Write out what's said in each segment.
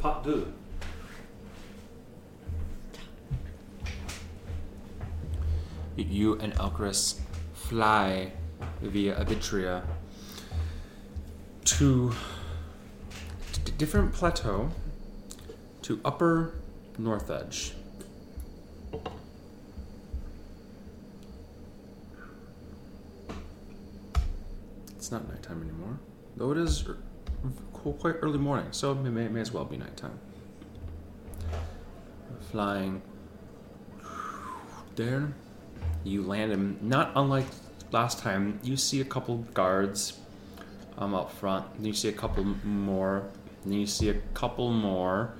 Pot deux. You and Elchris fly via Avitria to d- different plateau to upper north edge. It's not nighttime anymore, though it is er- quite early morning, so it may, may as well be nighttime. Flying there, you land, and not unlike last time, you see a couple guards um, up front. And you see a couple more. And you see a couple more.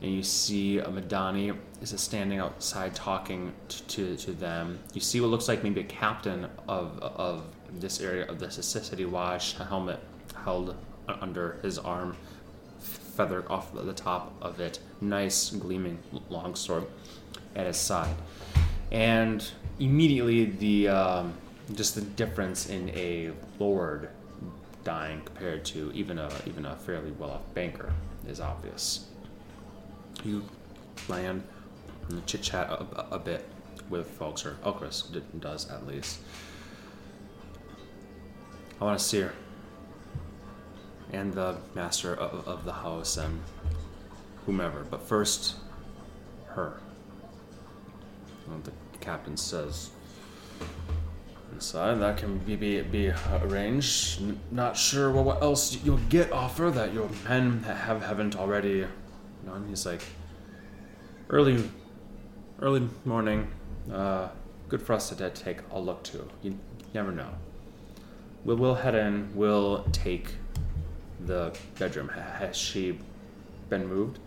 And you see a Madani is standing outside talking t- to, to them. You see what looks like maybe a captain of, of this area of the City Watch, a helmet held under his arm, feather off the top of it, nice gleaming longsword at his side. And immediately the um, just the difference in a lord dying compared to even a even a fairly well-off banker is obvious. You land and chit chat a, a- a bit with folks, or Elchris d- does at least. I want to see her and the master of, of the house and whomever, but first, her. The captain says. Inside, that can be, be, be arranged. N- not sure what, what else you'll get offer that your men ha- have, haven't already done. He's like, early, early morning. Uh, good for us to take a look to. You never know. We'll, we'll head in. We'll take the bedroom. Has she been moved?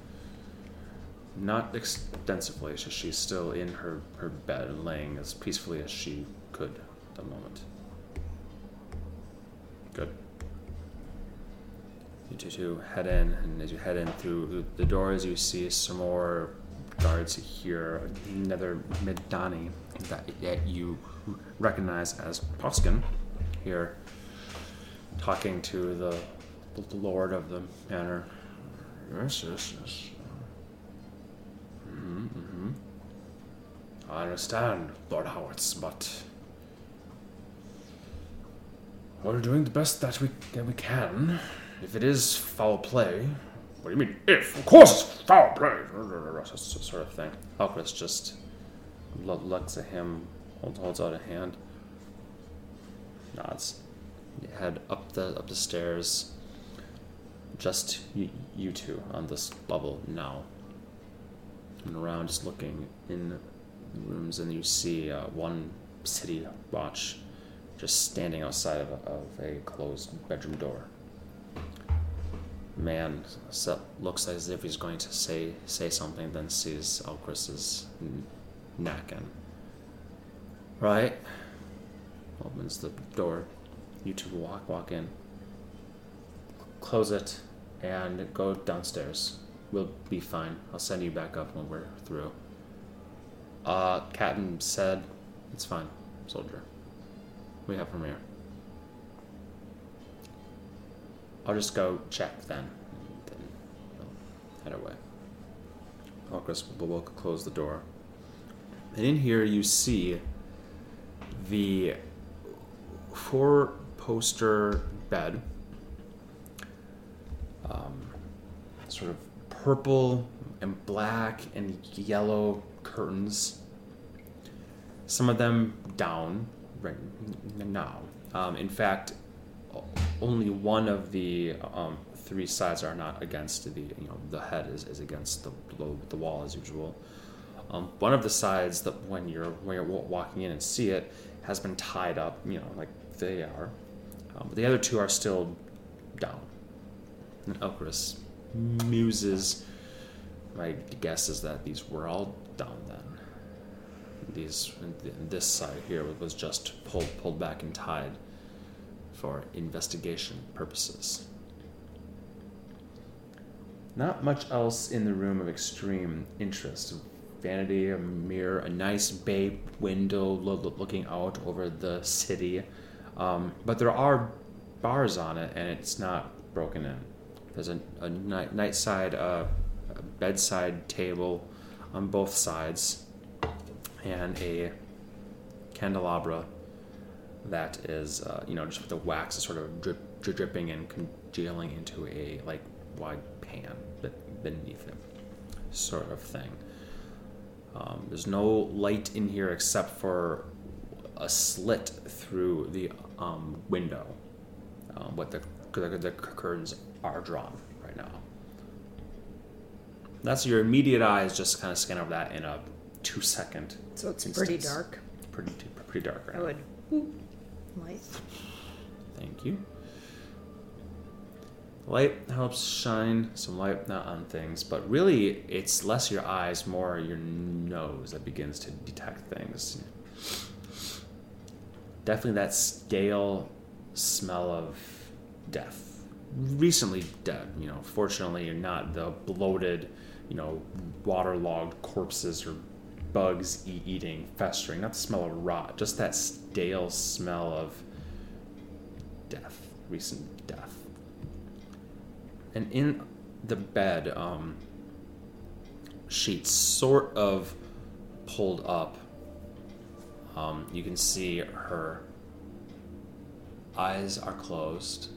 Not extensively. She's still in her, her bed laying as peacefully as she could at the moment. Good. You two, two head in, and as you head in through the doors, you see some more guards here. Another Midani that, that you recognize as Poskin here, talking to the, the lord of the manor. Yes, yes, yes. hmm hmm I understand, Lord Howards, but we're doing the best that we that we can. If it is foul play, what do you mean? If of course it's foul play, sort of thing. Elchris just looks at him, holds, holds out a hand, nods, head up the up the stairs. Just you, you two on this level now. And around, just looking in the rooms, and you see uh, one city watch just standing outside of a, of a closed bedroom door. Man looks as if he's going to say say something, then sees Elchris's n- neck and right opens the door. You two walk walk in, close it, and go downstairs. We'll be fine. I'll send you back up when we're through. Uh, Captain said it's fine, soldier. We have from here. I'll just go check then. Then we'll head away. Will will close the door. And in here you see the four poster bed. Um, sort of purple and black and yellow curtains. Some of them down right now. Um, in fact, only one of the um, three sides are not against the you know the head is, is against the, the wall as usual. Um, one of the sides that when you're when you're walking in and see it has been tied up, you know, like they are. Um, but the other two are still down. And muses. My guess is that these were all down then. These this side here was just pulled pulled back and tied for investigation purposes. Not much else in the room of extreme interest. Vanity, a mirror, a nice bay window lo- lo- looking out over the city. Um, but there are bars on it, and it's not broken in. There's a, a night, night side, uh, a bedside table on both sides, and a candelabra that is, uh, you know, just with the wax is sort of drip, drip, dripping and congealing into a like wide pan beneath it, sort of thing. Um, there's no light in here except for a slit through the um, window, um, what the, the, the curtains are drawn right now. That's your immediate eyes just kind of scan over that in a two second. So it's instance. pretty dark. Pretty pretty dark right I now. would. Light. Thank you. Light helps shine some light not on things, but really it's less your eyes, more your nose that begins to detect things. Definitely that stale smell of death. Recently dead, you know. Fortunately, not the bloated, you know, waterlogged corpses or bugs eating, festering. Not the smell of rot, just that stale smell of death, recent death. And in the bed, um, sheets sort of pulled up. Um, you can see her eyes are closed.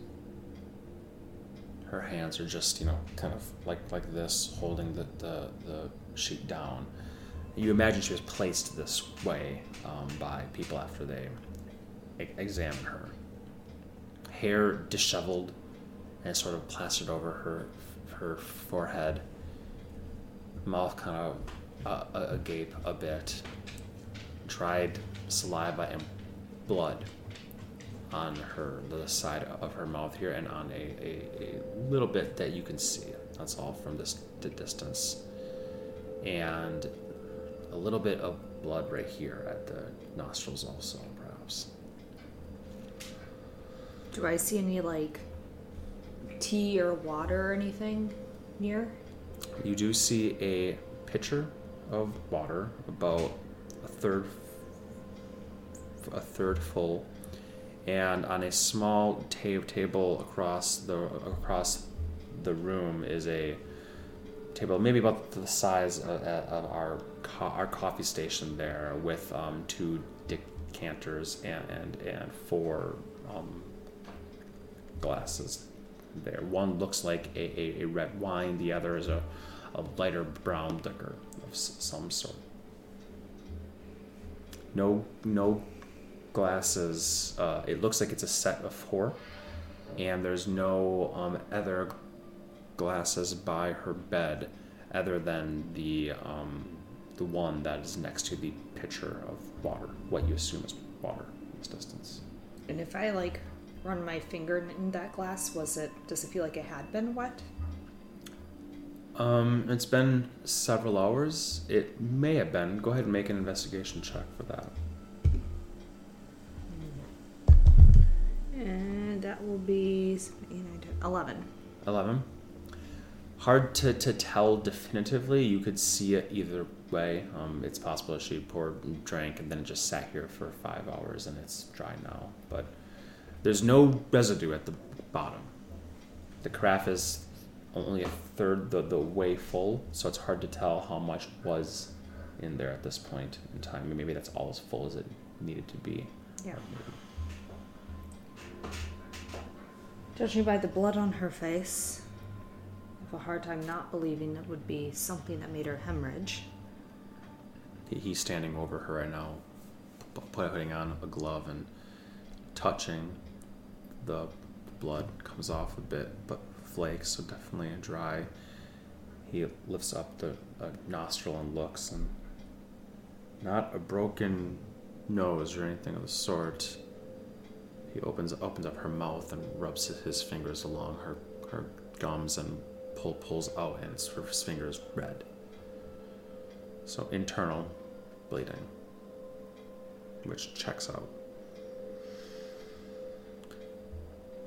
Her hands are just, you know, kind of like like this, holding the, the, the sheet down. You imagine she was placed this way um, by people after they e- examined her hair disheveled and sort of plastered over her her forehead. Mouth kind of uh, agape a bit. Dried saliva and blood on her the side of her mouth here and on a, a, a little bit that you can see. That's all from this the distance. And a little bit of blood right here at the nostrils also, perhaps. Do I see any like tea or water or anything near? You do see a pitcher of water, about a third, a third full, and on a small ta- table across the across the room is a table, maybe about the size of, of our co- our coffee station there, with um, two decanters and and, and four um, glasses there. One looks like a, a, a red wine, the other is a, a lighter brown liquor of s- some sort. No, no glasses. Uh, it looks like it's a set of four, and there's no um, other glasses by her bed, other than the um, the one that is next to the pitcher of water. What you assume is water in this distance. And if I like run my finger in that glass, was it? Does it feel like it had been wet? Um, it's been several hours. It may have been. Go ahead and make an investigation check for that. And that will be eight, nine, 10, 11. 11. Hard to, to tell definitively. You could see it either way. Um, it's possible she poured and drank and then it just sat here for five hours and it's dry now. But there's no residue at the bottom. The carafe is only a third the, the way full, so it's hard to tell how much was in there at this point in time. Maybe that's all as full as it needed to be. Yeah. Judging by the blood on her face, I have a hard time not believing it would be something that made her hemorrhage. He's standing over her right now, putting on a glove and touching. The blood comes off a bit, but flakes, so definitely dry. He lifts up the nostril and looks, and not a broken nose or anything of the sort. He opens opens up her mouth and rubs his- his fingers along her her gums and pull pulls out, and her fingers red. So internal bleeding, which checks out.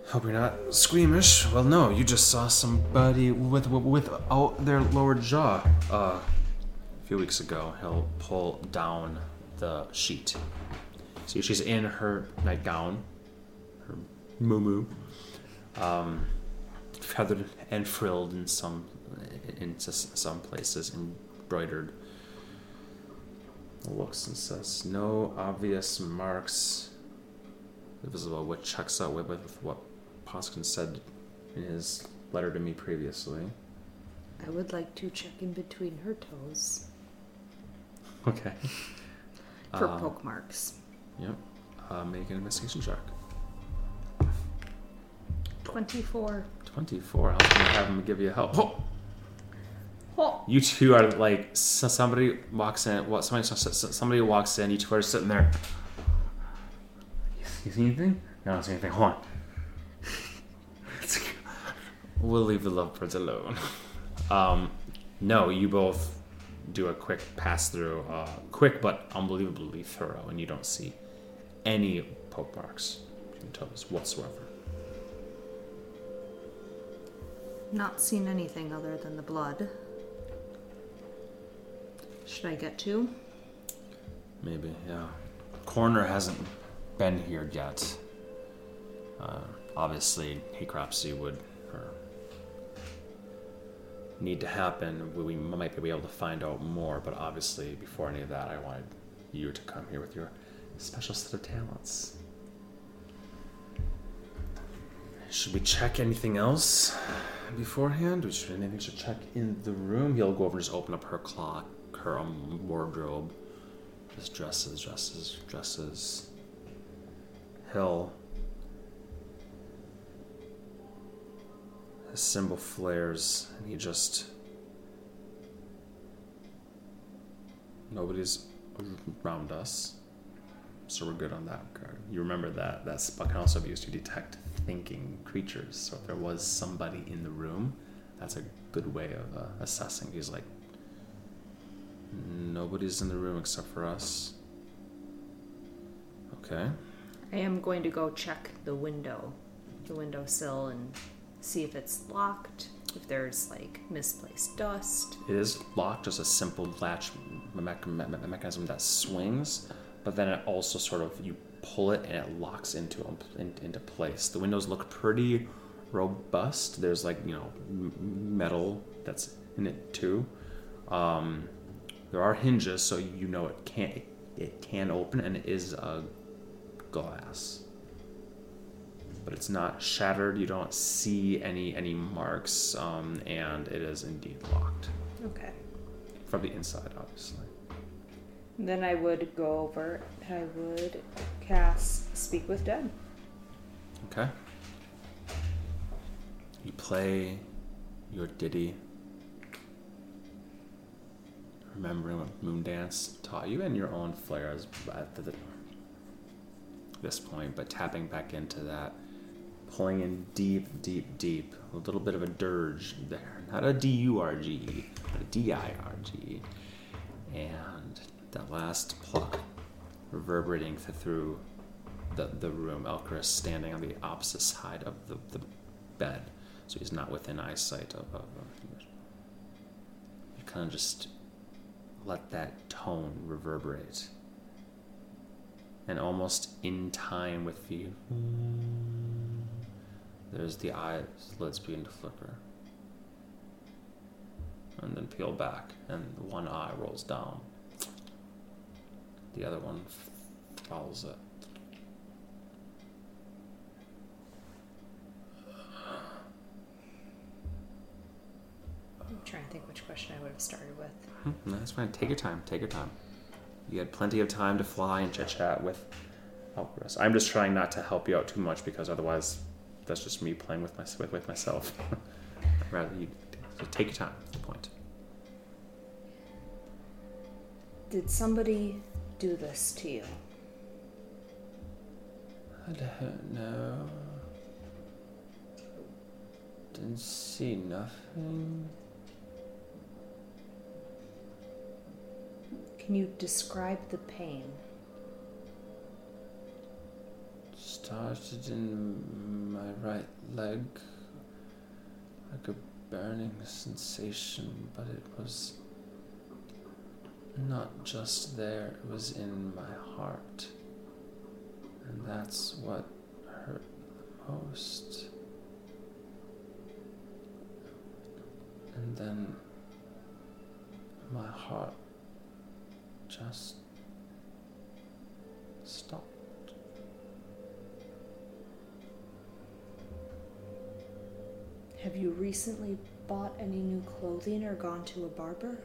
Hope you're not squeamish. Well, no, you just saw somebody with with without their lower jaw. Uh, a few weeks ago, he'll pull down the sheet. See, she's in her nightgown, her moo um, feathered and frilled in some in some places, embroidered. Looks and says, "No obvious marks visible," which checks out with, with what Poskin said in his letter to me previously. I would like to check in between her toes Okay. for Um, poke marks. Yep. Uh, make an investigation check. 24. 24. I was going to have him give you help. Oh! Oh, You two are like, so somebody walks in, what, somebody, so- so- somebody walks in, you two are sitting there. You see anything? No, I don't see anything. Hold on. we'll leave the lovebirds alone. Um, no, you both do a quick pass through, uh, quick but unbelievably thorough, and you don't see any poke marks in toes whatsoever. Not seen anything other than the blood. Should I get to? Maybe, yeah. Coroner hasn't been here yet. Uh, obviously, necropsy would need to happen. We might be able to find out more, but obviously, before any of that, I wanted you to come here with your special set of talents. Should we check anything else beforehand? Should anything should check in the room? He'll go over and just open up her clock, her um, wardrobe. Just dresses, dresses, dresses. Hill. His symbol flares, and he just. Nobody's around us, so we're good on that. You remember that that spell can also be used to detect thinking creatures. So if there was somebody in the room, that's a good way of uh, assessing. He's like, Nobody's in the room except for us. Okay. I am going to go check the window, the windowsill, and see if it's locked, if there's like misplaced dust. It is locked, just a simple latch me- me- me- mechanism that swings, but then it also sort of you pull it and it locks into in, into place. The windows look pretty robust. There's like you know m- metal that's in it too. Um, there are hinges, so you know it can it, it can open, and it is a glass. But it's not shattered. You don't see any any marks, um, and it is indeed locked Okay. from the inside, obviously. Then I would go over, I would cast Speak with Dead. Okay. You play your ditty, remembering what Moondance taught you, and your own flares at the, this point, but tapping back into that, pulling in deep, deep, deep, a little bit of a dirge there, not a D U R G but a D I R G E, and that last pluck reverberating through the, the room. Elchris standing on the opposite side of the, the bed, so he's not within eyesight of. of, you kind of just let that tone reverberate, and almost in time with the. There's the eyes, lids begin to flicker, and then peel back, and one eye rolls down. The other one follows it. I'm trying to think which question I would have started with. Hmm, No, that's fine. Take your time. Take your time. You had plenty of time to fly and chit chat with Alvarez. I'm just trying not to help you out too much because otherwise, that's just me playing with my with, with myself. I'd rather you so take your time. That's the point. Did somebody do this to you? I don't know. Didn't see nothing. Can you describe the pain? Started in my right leg, like a burning sensation, but it was not just there, it was in my heart. And that's what hurt the most. And then my heart just stopped. Have you recently bought any new clothing or gone to a barber?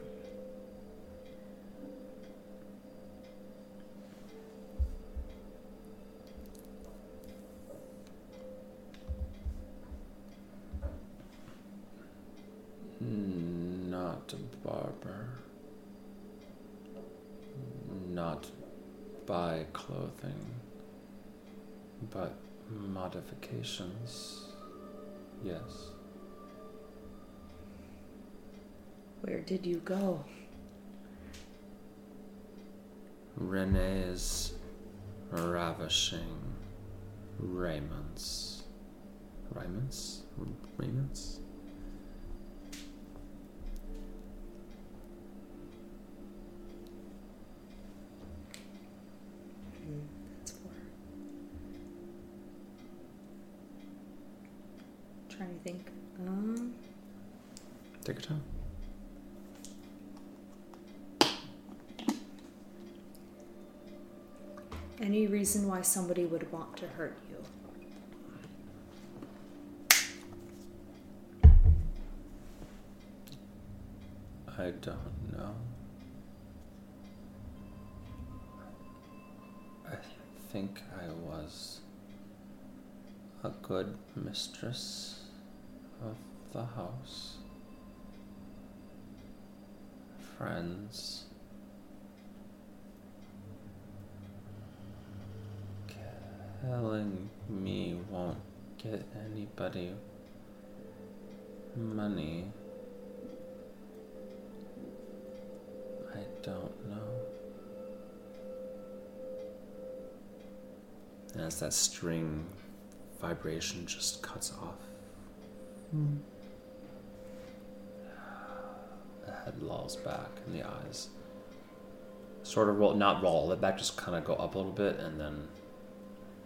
But modifications. Yes. Where did you go? Renee's ravishing raiments. Raiments? Raiments? Hmm, That's for. Trying to think. Um, Take your time. Any reason why somebody would want to hurt you? I don't know. I think I was a good mistress of the house. Friends. Killing me won't get anybody money. I don't know. As that string vibration just cuts off, hmm. the head lolls back and the eyes sort of roll, not roll, let back just kind of go up a little bit and then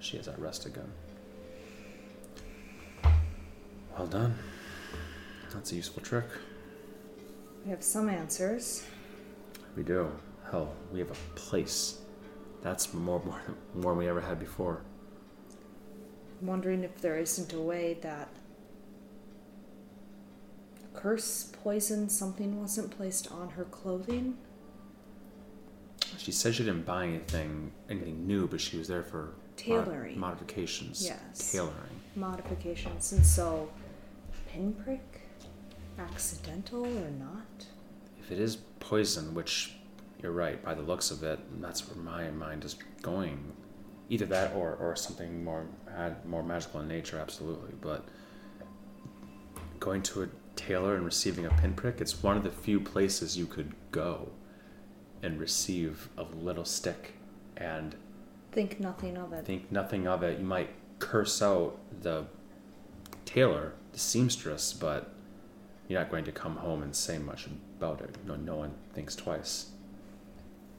she is at rest again. Well done. That's a useful trick. We have some answers. We do. Hell, we have a place. That's more more more than we ever had before. I'm wondering if there isn't a way that curse, poison, something wasn't placed on her clothing. She said she didn't buy anything anything new, but she was there for mod- Tailoring. modifications. Yes. Tailoring. modifications, and so pinprick, accidental or not? If it is poison, which you're right, by the looks of it, that's where my mind is going. Either that or, or something more more magical in nature, absolutely. But going to a tailor and receiving a pinprick, it's one of the few places you could go and receive a little stick and Think nothing of it. think nothing of it. You might curse out the tailor, the seamstress, but you're not going to come home and say much about it. No, no one thinks twice.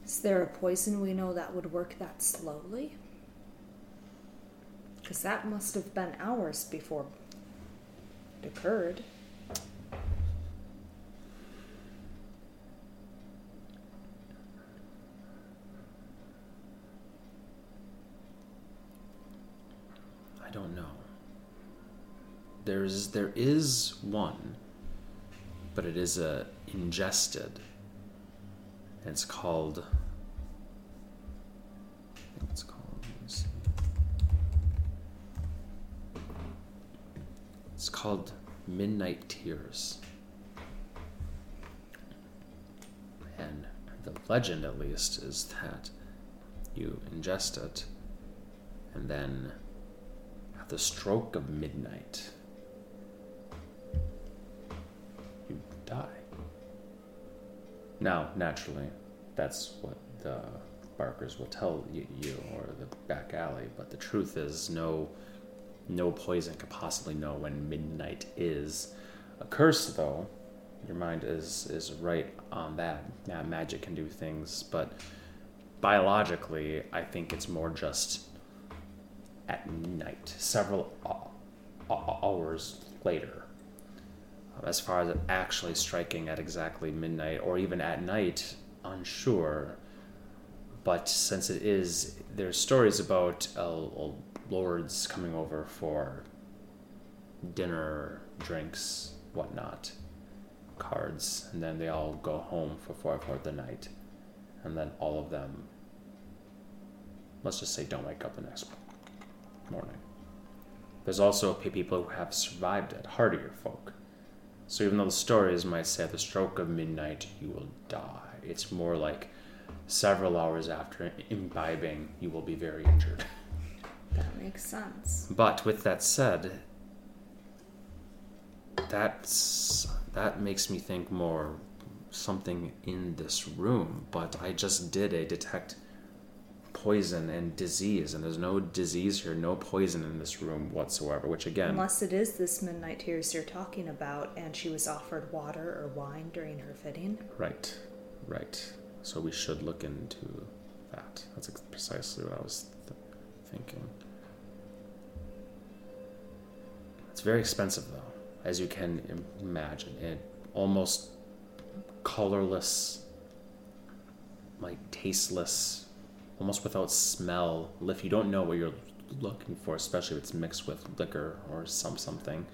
Is there a poison we know that would work that slowly? Because that must have been hours before it occurred. Don't know. There's there is one, but it is a ingested. And it's called. It's called. It's called Midnight Tears. And the legend, at least, is that you ingest it, and then at the stroke of midnight, you die. Now, naturally, that's what the Barkers will tell you, you or the back alley, but the truth is, no, no poison could possibly know when midnight is. A curse, though, your mind is is right on that. Yeah, magic can do things, but biologically, I think it's more just at night, several hou- hou- hours later. As far as it actually striking at exactly midnight or even at night, unsure. But since it is, there's stories about uh, lords coming over for dinner, drinks, whatnot, cards, and then they all go home for four for the night, and then all of them, let's just say, don't wake up the next morning. There's also people who have survived it, hardier folk. So even though the stories might say at the stroke of midnight you will die, it's more like several hours after imbibing you will be very injured. That makes sense. But with that said, that's that makes me think more something in this room. But I just did a detect poison and disease, and there's no disease here, no poison in this room whatsoever. Which again, Unless it is this midnight tears you're talking about, and she was offered water or wine during her fitting. right, right. So we should look into that. That's precisely what I was th- thinking. It's very expensive though, as you can imagine. It almost colorless, like tasteless, almost without smell. If you don't know what you're looking for, especially if it's mixed with liquor or some something,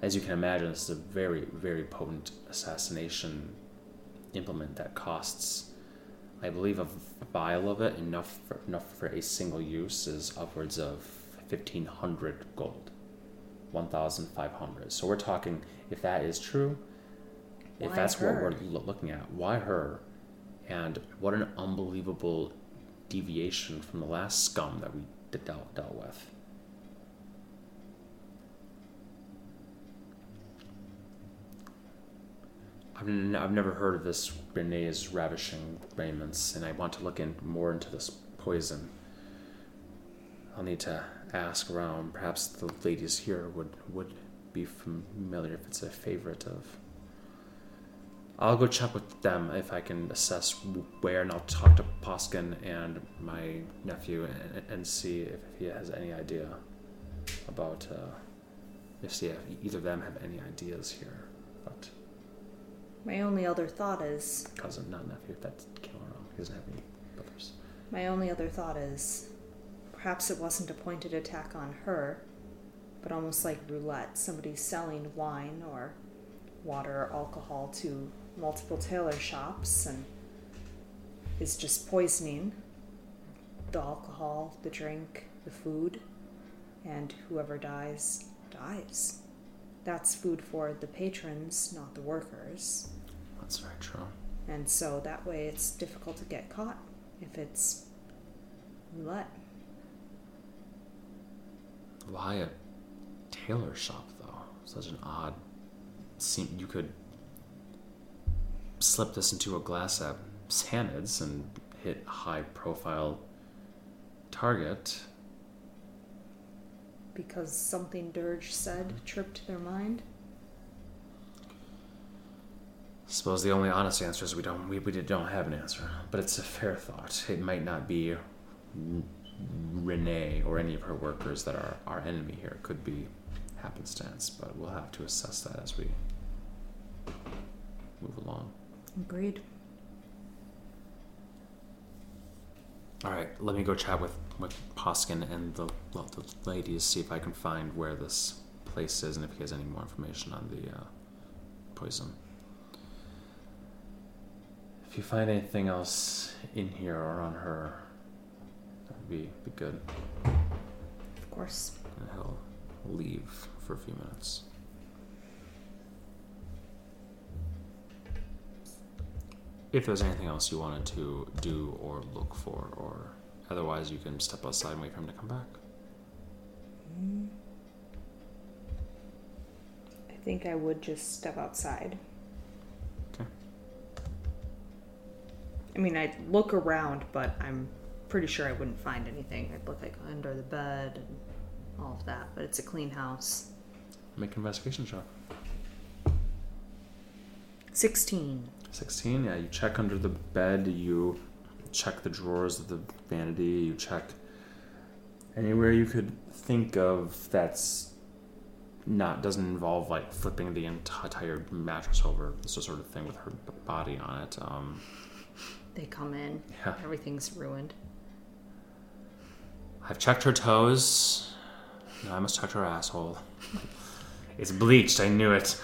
as you can imagine, this is a very very potent assassination implement that costs. I believe a vial of it enough for, enough for a single use is upwards of fifteen hundred gold. 1,500. So we're talking, if that is true, if that's her? what we're looking at, why her? And what an unbelievable deviation from the last scum that we dealt, dealt with. I've, never heard of this Renee's ravishing raiments, and I want to look in more into this poison. I'll need to ask around. Perhaps the ladies here would would be familiar if it's a favorite of. I'll go check with them if I can assess where, and I'll talk to Poskin and my nephew and, and see if he has any idea about uh, if see if either of them have any ideas here. But My only other thought is cousin, not nephew. That's wrong. He doesn't have any brothers. my only other thought is perhaps it wasn't a pointed attack on her, but almost like roulette. Somebody's selling wine or water or alcohol to multiple tailor shops and is just poisoning the alcohol, the drink, the food, and whoever dies, dies. That's food for the patrons, not the workers. That's very true. And so that way it's difficult to get caught if it's roulette. Why a tailor shop though? Such an odd. Seem you could slip this into a glass at Sandids and hit a high profile target. Because something Dirge said tripped their mind. Suppose the only honest answer is we don't we, we don't have an answer, but it's a fair thought. It might not be Renee or any of her workers that are our enemy here. It could be happenstance, but we'll have to assess that as we move along. Agreed. All right, let me go chat with with Poskin and the well, the ladies, see if I can find where this place is and if he has any more information on the uh, poison. If you find anything else in here or on her, that'd be be good. Of course. And he'll leave for a few minutes. If there's anything else you wanted to do or look for, or otherwise, you can step outside and wait for him to come back. I think I would just step outside. Okay. I mean, I'd look around, but I'm pretty sure I wouldn't find anything. I'd look like under the bed and all of that, but it's a clean house. Make an investigation check. 16. 16, yeah, you check under the bed, you check the drawers of the vanity, you check anywhere you could think of that's not doesn't involve like flipping the entire mattress over. It's the sort of thing with her body on it. Um, They come in, Yeah. everything's ruined. I've checked her toes. Now I must check her asshole. It's bleached. I knew it.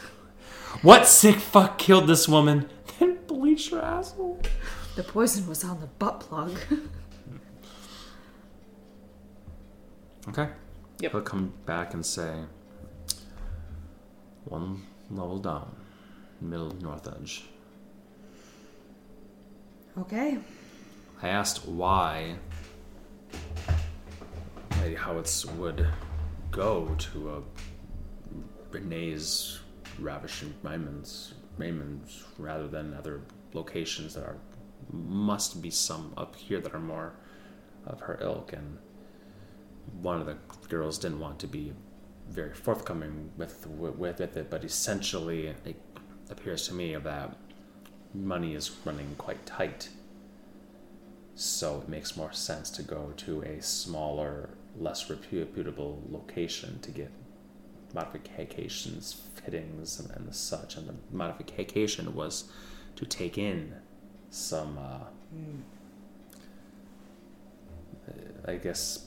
What sick fuck killed this woman? Then bleached her asshole. The poison was on the butt plug. Okay. Yep. He'll come back and say, one level down, middle north edge. okay. I asked why Lady Howitz would go to a Renee's ravishing Raiments, Raiments rather than other locations that are must be some up here that are more of her ilk. And one of the girls didn't want to be very forthcoming with with, with it but essentially it appears to me that money is running quite tight. So it makes more sense to go to a smaller, less reputable location to get modifications, and, and such. And the modification was to take in some, uh, I guess,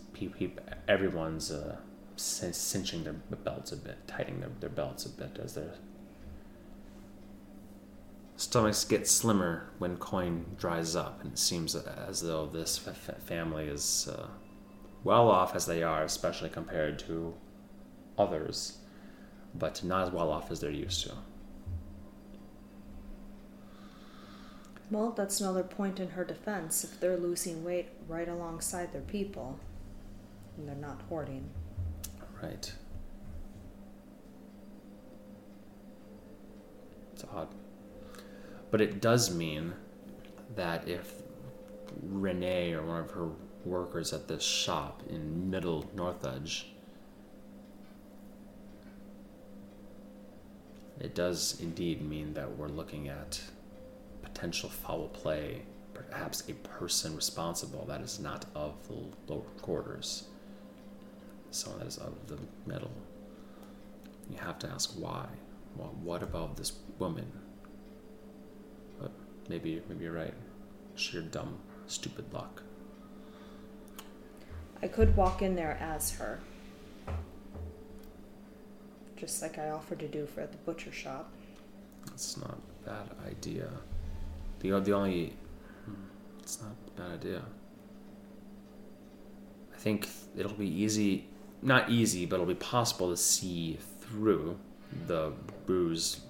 everyone's uh, cinching their belts a bit, tightening their, their belts a bit as their stomachs get slimmer when coin dries up, and it seems as though this family is uh, well off as they are, especially compared to others, but not as well off as they're used to. Well, that's another point in her defense. If they're losing weight right alongside their people, and they're not hoarding. Right. It's odd. But it does mean that if Renee or one of her workers at this shop in Middle North Edge, it does indeed mean that we're looking at potential foul play, perhaps a person responsible that is not of the lower quarters someone that is of the middle. You have to ask why. Well, what about this woman? But maybe maybe you're right. Sheer dumb, stupid luck. I could walk in there as her. Just like I offered to do for at the butcher shop. That's not a bad idea. The the only hmm, it's not a bad idea. I think it'll be easy, not easy, but it'll be possible to see through the bruise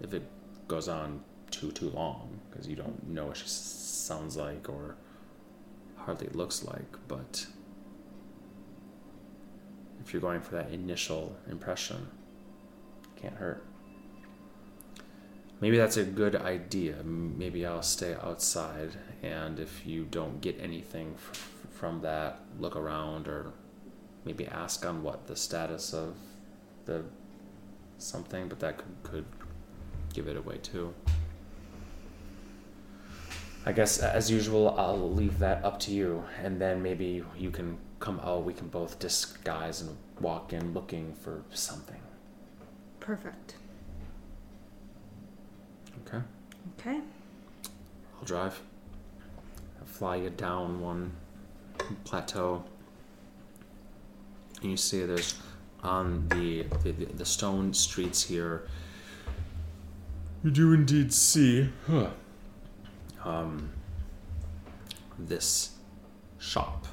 if it goes on too too long because you don't know what she sounds like or hardly looks like. But if you're going for that initial impression, can't hurt. Maybe that's a good idea. Maybe I'll stay outside, and if you don't get anything f- from that, look around or maybe ask on what the status of the something, but that could, could give it away too. I guess as usual, I'll leave that up to you, and then maybe you can come out. We can both disguise and walk in looking for something. Perfect. Okay. Okay. I'll drive. I'll fly you down one plateau. And you see there's on the, the, the stone streets here. You do indeed see huh, um, this shop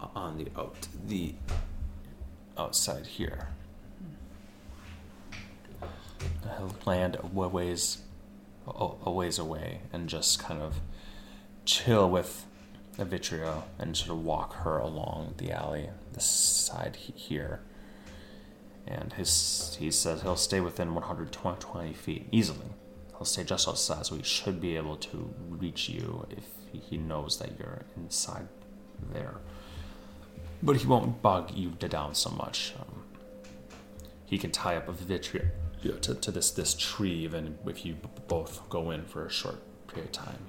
on the out the outside here. I'll land a ways a ways away and just kind of chill with Avitria and sort of walk her along the alley, this side here. And his he says he'll stay within 120 feet easily. He'll stay just outside, so he should be able to reach you if he knows that you're inside there. But he won't bug you to down so much. Um, he can tie up Avitria you know, to, to this this tree even if you b- both go in for a short period of time.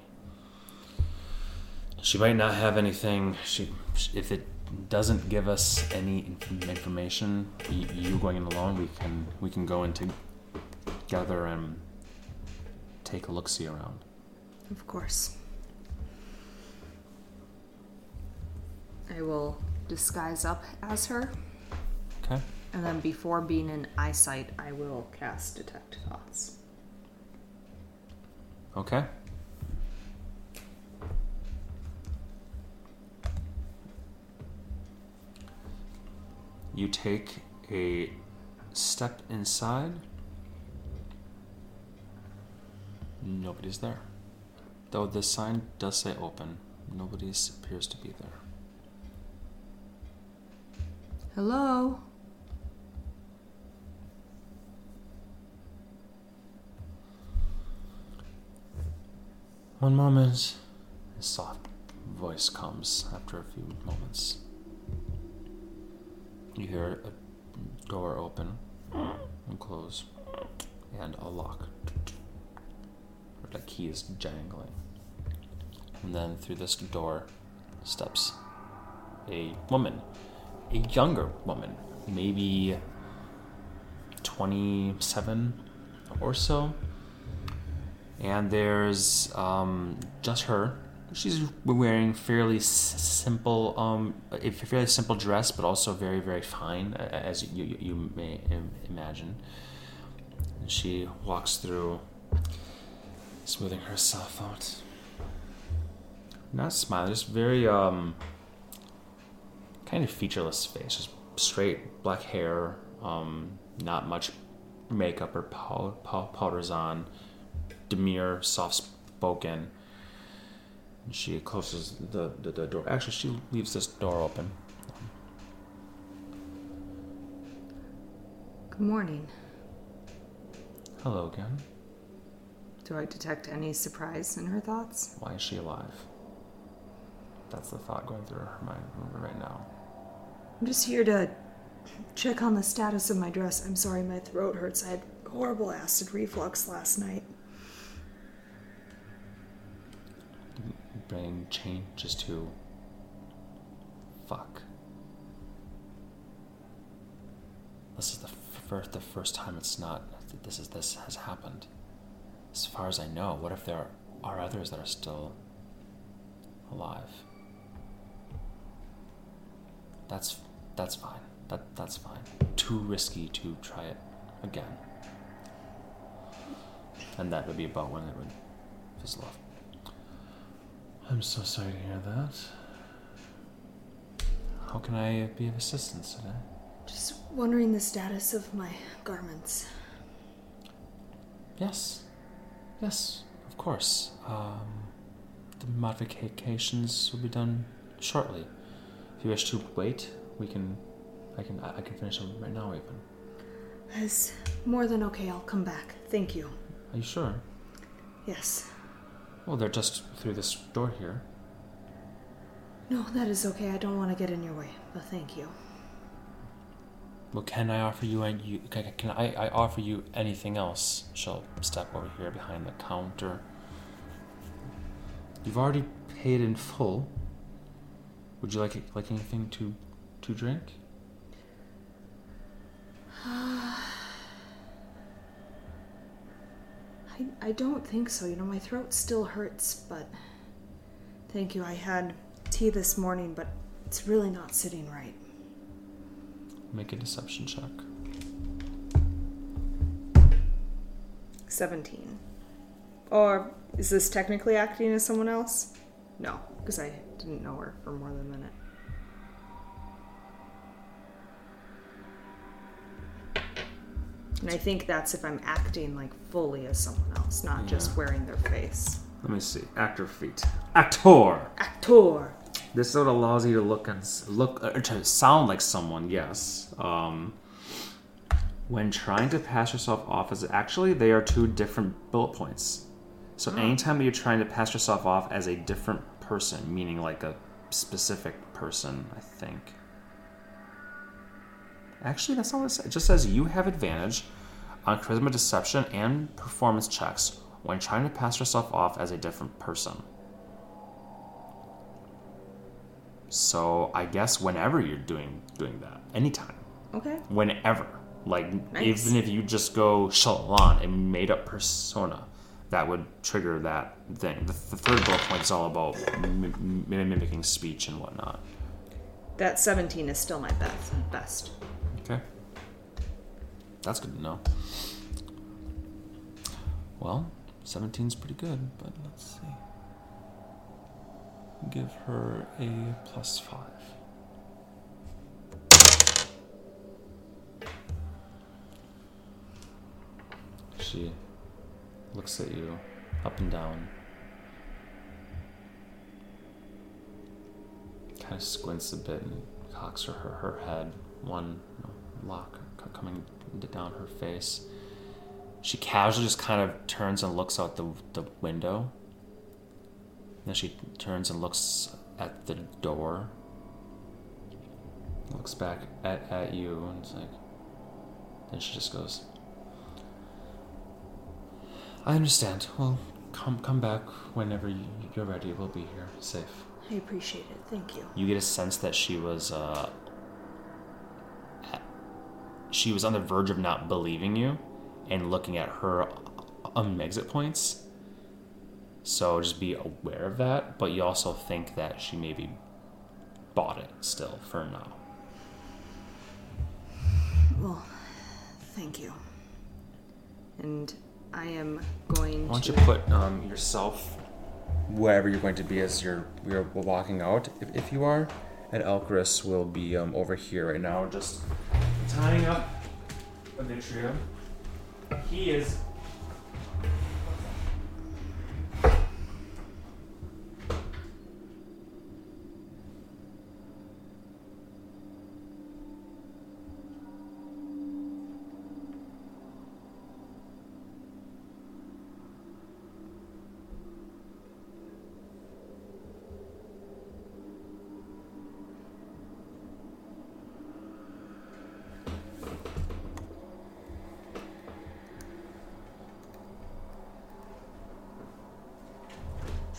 She might not have anything. She if it doesn't give us any inf- information. Y- You going in alone, we can we can go in together and take a look see around. Of course. I will disguise up as her, Okay. and then before being in eyesight, I will cast Detect Thoughts. Okay. You take a step inside. Nobody's there. Though the sign does say open, nobody appears to be there. Hello? One moment. A soft voice comes after a few moments. You hear a door open and close, and a lock. The key is jangling. And then through this door steps a woman, a younger woman, maybe 27 or so and there's um, just her. She's wearing fairly simple, um, a fairly simple dress, but also very, very fine, as you, you, you may imagine. And she walks through, smoothing herself out. Not smiling, just very um, kind of featureless face, just straight black hair, um, not much makeup or pow- pow- powders on demure, soft spoken. She closes the, the, the door. Actually, she leaves this door open. Good morning. Hello again. Do I detect any surprise in her thoughts? Why is she alive? That's the thought going through her mind right now. I'm just here to check on the status of my dress. I'm sorry, my throat hurts. I had horrible acid reflux last night. Brain changes to fuck. This is the first the first time it's not this is this has happened. As far as I know, what if there are others that are still alive? That's that's fine. That that's fine. Too risky to try it again. And that would be about when it would fizzle off. I'm so sorry to hear that. How can I be of assistance today? Just wondering the status of my garments. Yes. Yes, of course. Um, the modifications will be done shortly. If you wish to wait, we can. I can. I can finish them right now, even. That's more than okay. I'll come back. Thank you. Are you sure? Yes. Well, they're just through this door here. No, that is okay. I don't want to get in your way, but thank you. Well, can I offer you? Any, you can, can I, I offer you anything else? She'll step over here behind the counter. You've already paid in full. Would you like like anything to to drink? I, I don't think so. You know, my throat still hurts, but thank you. I had tea this morning, but it's really not sitting right. Make a deception check. 17. Or is this technically acting as someone else? No, because I didn't know her for more than a minute. And I think that's if I'm acting like fully as someone else, not just wearing their face. Let me see. Actor feat. Actor. Actor! This sort of allows you to look and look uh, to sound like someone. Yes. Um, when trying to pass yourself off as actually they are two different bullet points. So anytime that you're trying to pass yourself off as a different person, meaning like a specific person, I think. Actually, that's not what it says. It just says you have advantage on charisma deception and performance checks when trying to pass yourself off as a different person. So I guess whenever you're doing doing that, anytime, Okay. whenever, like Nice. even if you just go Shalon, and made up persona, that would trigger that thing. The, the third bullet point is all about mim- mim- mimicking speech and whatnot. That 17 is still my best. Best. That's good to know. Well, 17's pretty good, but let's see. Give her a plus five. She looks at you up and down. Kind of squints a bit and cocks her, her, her head, one lock coming down her face. She casually just kind of turns and looks out the, the window. Then she turns and looks at the door. Looks back at, at you and it's like. Then she just goes, I understand. Well, come come back whenever you- you're ready. We'll be here, safe. I appreciate it. Thank you. You get a sense that she was uh, she was on the verge of not believing you and looking at her um, exit points. So just be aware of that, but you also think that she maybe bought it still for now. Well, thank you. And I am going Why don't to. you put um, yourself wherever you're going to be as you're you're walking out, if, if you are, and Elchris will be um, over here right now, just tying up Avitria. He is.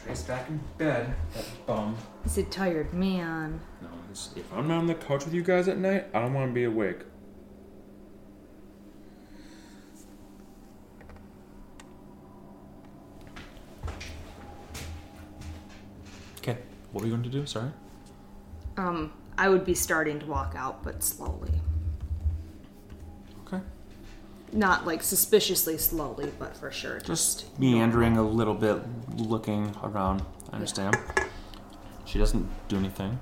Trace back in bed. That bum. He's a tired man. No, it's, if I'm not on the couch with you guys at night, I don't want to be awake. Okay, what are you going to do? Sorry. Um, I would be starting to walk out, but slowly. Not like suspiciously slowly, but for sure. Just meandering a little bit, looking around. I understand. She doesn't do anything.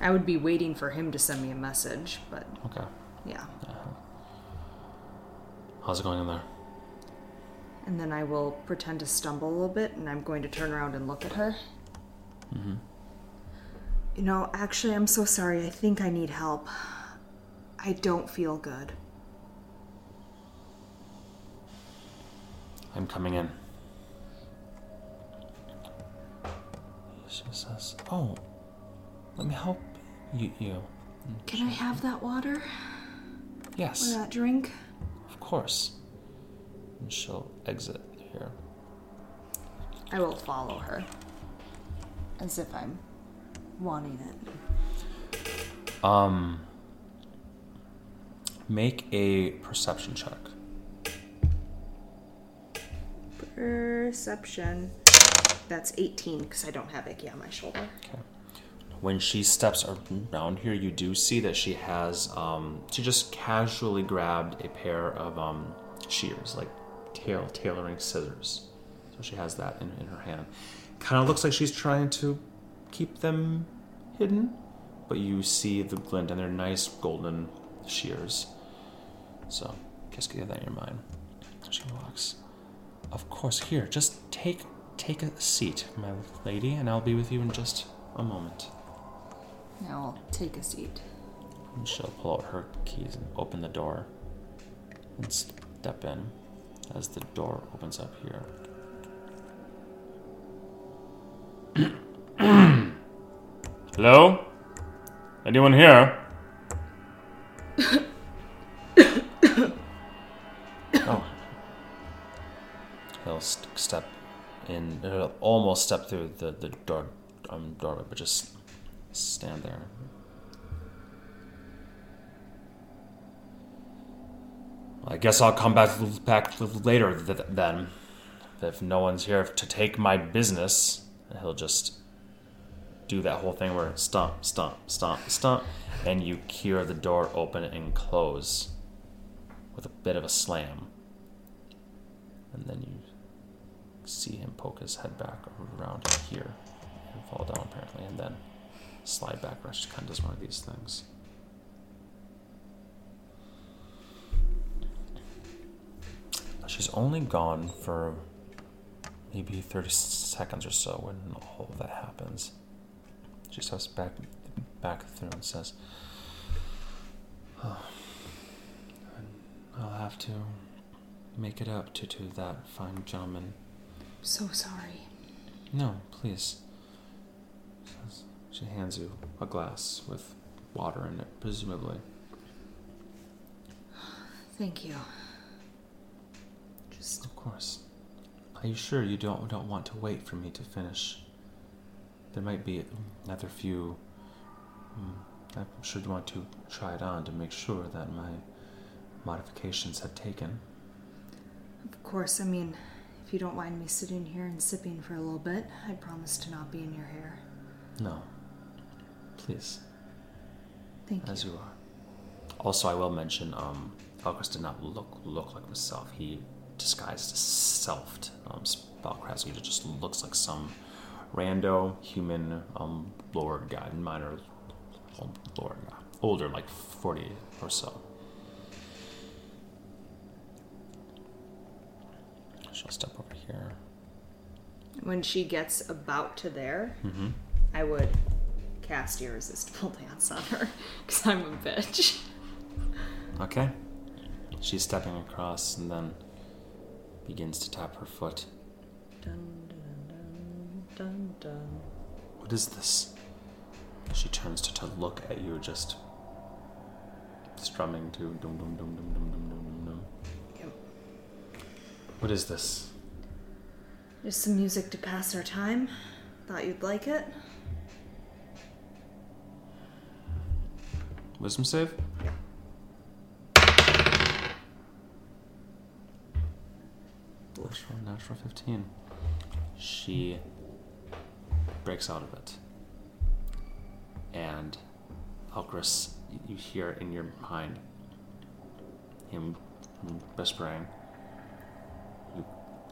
I would be waiting for him to send me a message, but Okay. yeah. How's it going in there? And then I will pretend to stumble a little bit, and I'm going to turn around and look at her. Mm-hmm. You know, actually, I'm so sorry. I think I need help. I don't feel good. I'm coming in. She says, "Oh, let me help you." you. Can I have that water? Or Yes, that drink? of course. And she'll exit here. I will follow her. As if I'm wanting it. Um, make a perception check. Perception. That's 18 because I don't have Icky on my shoulder. Okay. When she steps around here, you do see that she has. Um, she just casually grabbed a pair of um, shears, like tail tailoring scissors. So she has that in, in her hand. Kind of looks like she's trying to keep them hidden, but you see the glint, and they're nice golden shears. So just keep that in your mind. She walks. Of course, here, just take take a seat, my lady, and I'll be with you in just a moment. Now I'll take a seat. And she'll pull out her keys and open the door and step in as the door opens up here. Hello? Anyone here? He'll st- step in, he'll almost step through the, the door, um, doorway, but just stand there. I guess I'll come back back later th- then. If no one's here to take my business, he'll just do that whole thing where stomp, stomp, stomp, stomp, and you hear the door open and close with a bit of a slam. And then you see him poke his head back around here and fall down apparently, and then slide back. Rush kind of does one of these things. She's only gone for maybe 30 seconds or so when all of that happens. She steps back back through and says, oh, I'll have to make it up to, to that fine gentleman. So sorry. No, please. She hands you a glass with water in it, presumably. Thank you. Just Of course. Are you sure you don't don't want to wait for me to finish? There might be another few. Mm, I'm sure you want to try it on to make sure that my modifications have taken. Of course, I mean, if you don't mind me sitting here and sipping for a little bit, I'd promise to not be in your hair. No. Please, Thank as you. you are. Also, I will mention, um, Elchris did not look look like himself. He disguised as self. Um, he just looks like some rando human um, lord guy, minor lord guy, older, like forty or so. She'll step over here. When she gets about to there, Mm-hmm. I would cast Irresistible Dance on her because I'm a bitch. Okay. She's stepping across and then begins to tap her foot. Dun, dun, dun, dun, dun. What is this? She turns to, to look at you, just strumming to dum dum dum dum dum dum dum dum. What is this? Just some music to pass our time. Thought you'd like it. Wisdom save? Natural, natural 15. She breaks out of it. And Elchris, you hear in your mind him whispering, You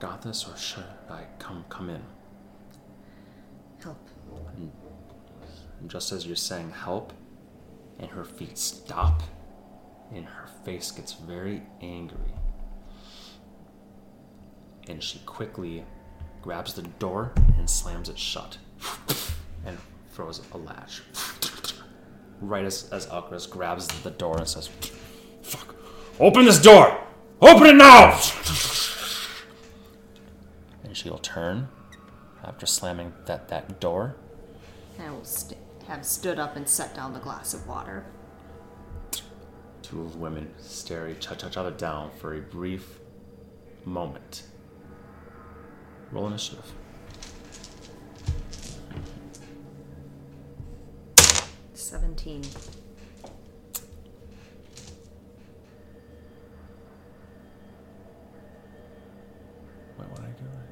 got this, or should I come come in? Help. And just as you're saying help, and her feet stop, and her face gets very angry. And she quickly grabs the door and slams it shut and throws a latch. Right as, as Elchris grabs the door and says, Fuck, open this door! Open it now! And she'll turn after slamming that, that door I will st- have stood up and set down the glass of water. Two of women stare each each other down for a brief moment. Roll initiative. Seventeen. Wait, what did I do?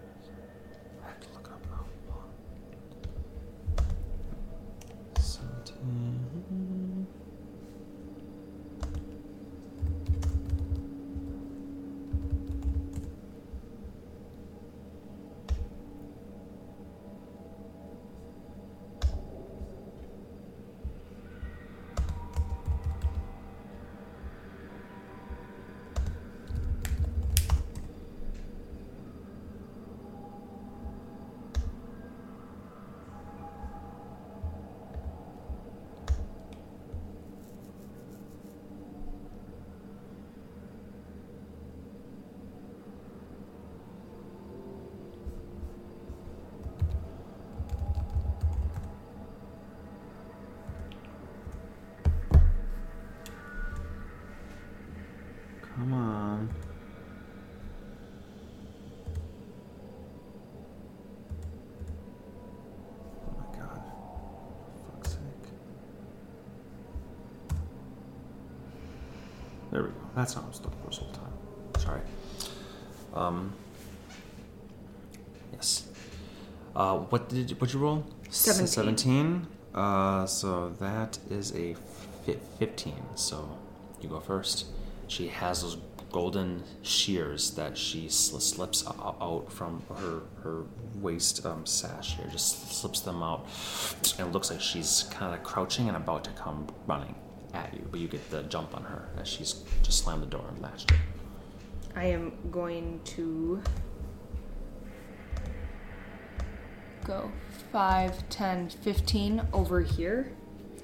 That's not what I was looking for this whole time. Sorry. Um. Yes. Uh, what did you, what you roll? Seventeen. Seventeen. Uh, so that is a fi- fifteen. So you go first. She has those golden shears that she sl- slips out from her her waist um, sash here. Just slips them out, and it looks like she's kind of crouching and about to come running at you. But you get the jump on her as she's just slammed the door and latched it. I am going to go 5, 10, 15 over here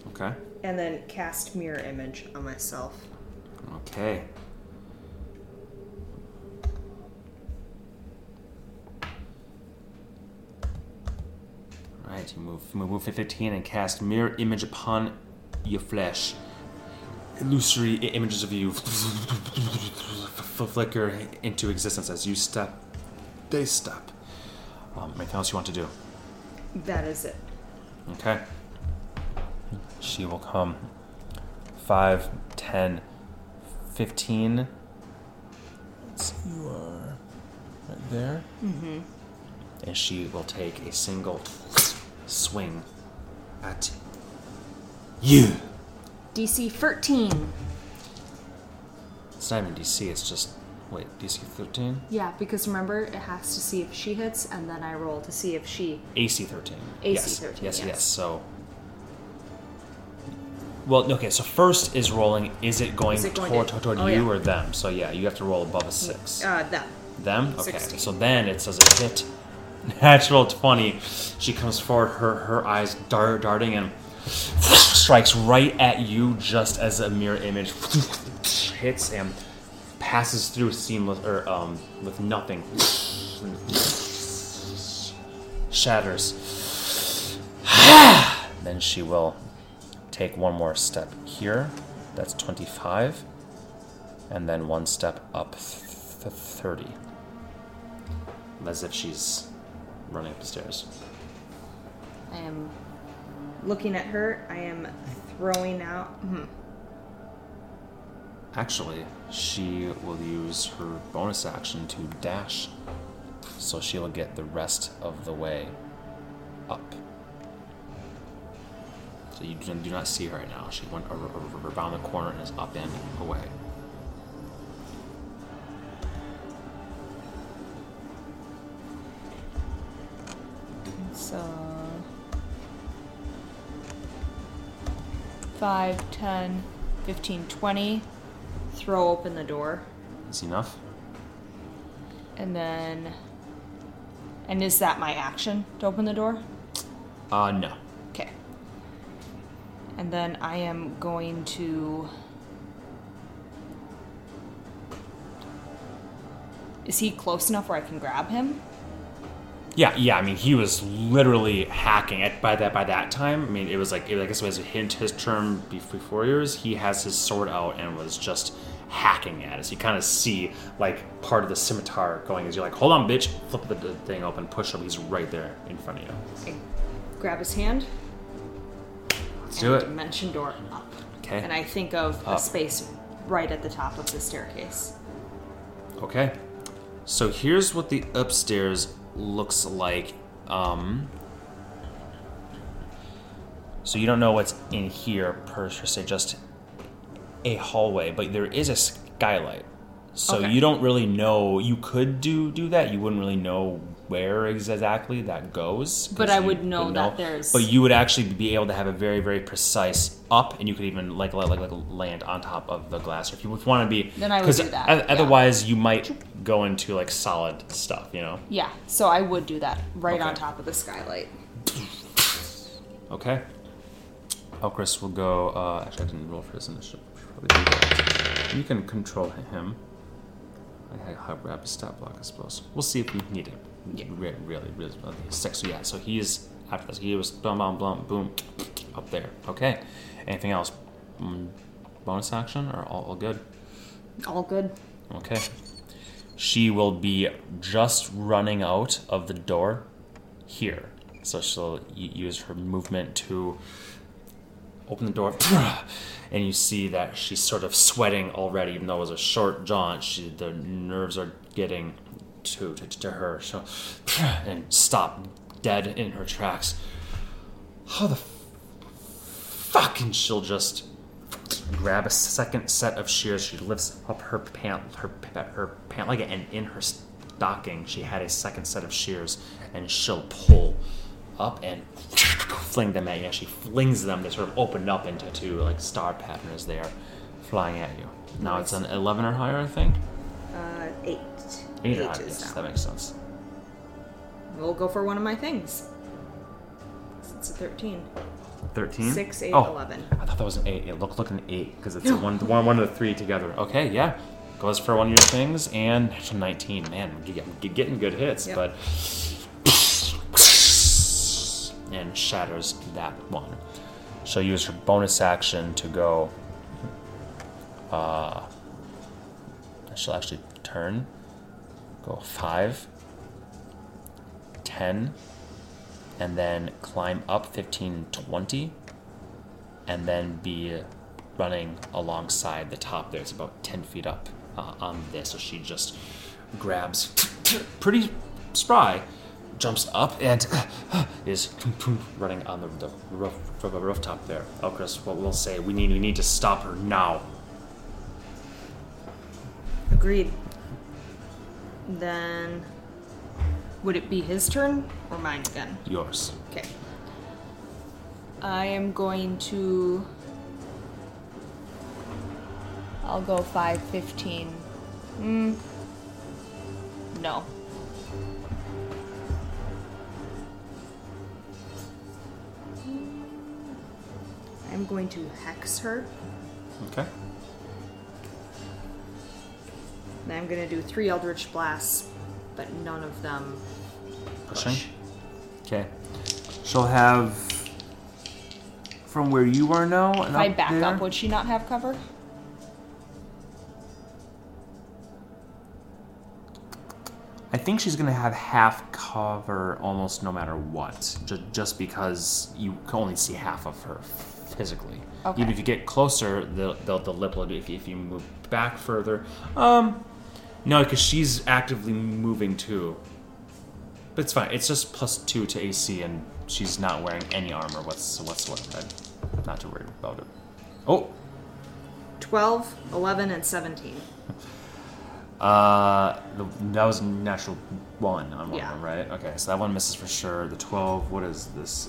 Okay. and then cast mirror image on myself. Okay. Right, you move move 15 and cast mirror image upon your flesh. Illusory images of you flicker into existence as you step. They step. Um, anything else you want to do? That is it. Okay. She will come 5, 10, 15. Let's- You are right there. Mm-hmm. And she will take a single swing at you. DC 13. It's not even DC, it's just. Wait, DC 13? Yeah, because remember, it has to see if she hits, and then I roll to see if she. AC 13. AC yes. 13, Yes, yes. yes. So. Well, okay, so first is rolling. Is it going, Is it going toward, to- toward oh, you yeah. or them? So, yeah, you have to roll above a 6. Uh, that. Them? Okay. 16. So then it says a hit. Natural 20. She comes forward, her her eyes dart, darting, and strikes right at you just as a mirror image hits and passes through seamless or um with nothing. Shatters. then she will take one more step here. That's 25. And then one step up th- 30 as if she's running up the stairs. I am looking at her. I am throwing out. Hmm. Actually, she will use her bonus action to dash, so she'll get the rest of the way up. So you do not see her right now. She went ar- ar- around the corner and is up and away. 5, 10, 15, 20. Throw open the door. Is enough? And then. And is that my action to open the door? Uh, no. Okay. And then I am going to. Is he close enough where I can grab him? Yeah, yeah. I mean, he was literally hacking it by that by that time. I mean, it was like it, I guess it was hint his term before yours. He has his sword out and was just hacking at us. You kind of see like part of the scimitar going as you're like, hold on, bitch, flip the, the thing open, push him. He's right there in front of you. I grab his hand. Let's do it. Dimension door up. Okay. And I think of a space right at the top of the staircase. Okay. So here's what the upstairs looks like. Um, so you don't know what's in here per se, just a hallway, but there is a skylight. So Okay. you don't really know. You could do do that. You wouldn't really know where exactly that goes. But I would know wouldn't that there's- But you would actually be able to have a very very precise up, and you could even like like like, land on top of the glass. Or if you want to be, Then I would do that, yeah. Otherwise, you might go into like solid stuff. You know. Yeah, so I would do that right on top of the skylight. Okay. Elchris will go. Uh, actually, I didn't roll for his initiative. Should probably do that. You can control him. I have grab his stat block, I suppose. We'll see if we need it. Yeah. Re- really, really, really. Six. So yeah. So he's after this. He was boom, boom, bum boom up there. Okay. Anything else? Mm, bonus action or all, all good? All good. Okay. She will be just running out of the door here. So she'll use her movement to open the door, and you see that she's sort of sweating already, even though it was a short jaunt. She, the nerves are getting to, to, to her. So, and stop dead in her tracks. How the fuck? And she'll just grab a second set of shears. She lifts up her pant, her her pant leg, and in her stocking, she had a second set of shears, and she'll pull up and fling them at you. She flings them. They sort of open up into two like star patterns are flying at you. Now it's an eleven or higher, I think. Uh, eight. Eight, or Eight higher. is Yes, that that makes sense. We'll go for one of my things. It's a 13. Thirteen. Six, eight, oh, 11. I thought that was an eight. It looked like an eight because it's a one, one, one of the three together. Okay, yeah, goes for one of your things and it's a nineteen. Man, you get, you're getting good hits, Yep. but and shatters that one. She'll use her bonus action to go. Uh, she'll actually turn. Go five. Ten and then climb up 15 20 and then be running alongside the top there it's about 10 feet up uh, on this so she just grabs pretty spry jumps up and is running on the, the roof, the rooftop there Elchris what we'll say we need we need to stop her now Agreed. Then. Would it be his turn or mine again? yours Okay. I am going to. I'll go 5 15. Hmm. No. I'm going to hex her. okay And I'm going to do three Eldritch Blasts, but none of them pushing push. okay she'll have from where you are now and If I back there, up, would she not have cover? I think she's gonna have half cover almost no matter what, ju- just because you can only see half of her physically. Okay. Even if you get closer, the the, the lip will. If you, if you move back further, um, no, because she's actively moving too. But it's fine. It's just plus two to AC, and she's not wearing any armor what's whatsoever. I'm not too worried about it. Oh, 12, 11, and 17. Uh, the, that was natural one on one Yeah. right? Okay, so that one misses for sure. The twelve. What is this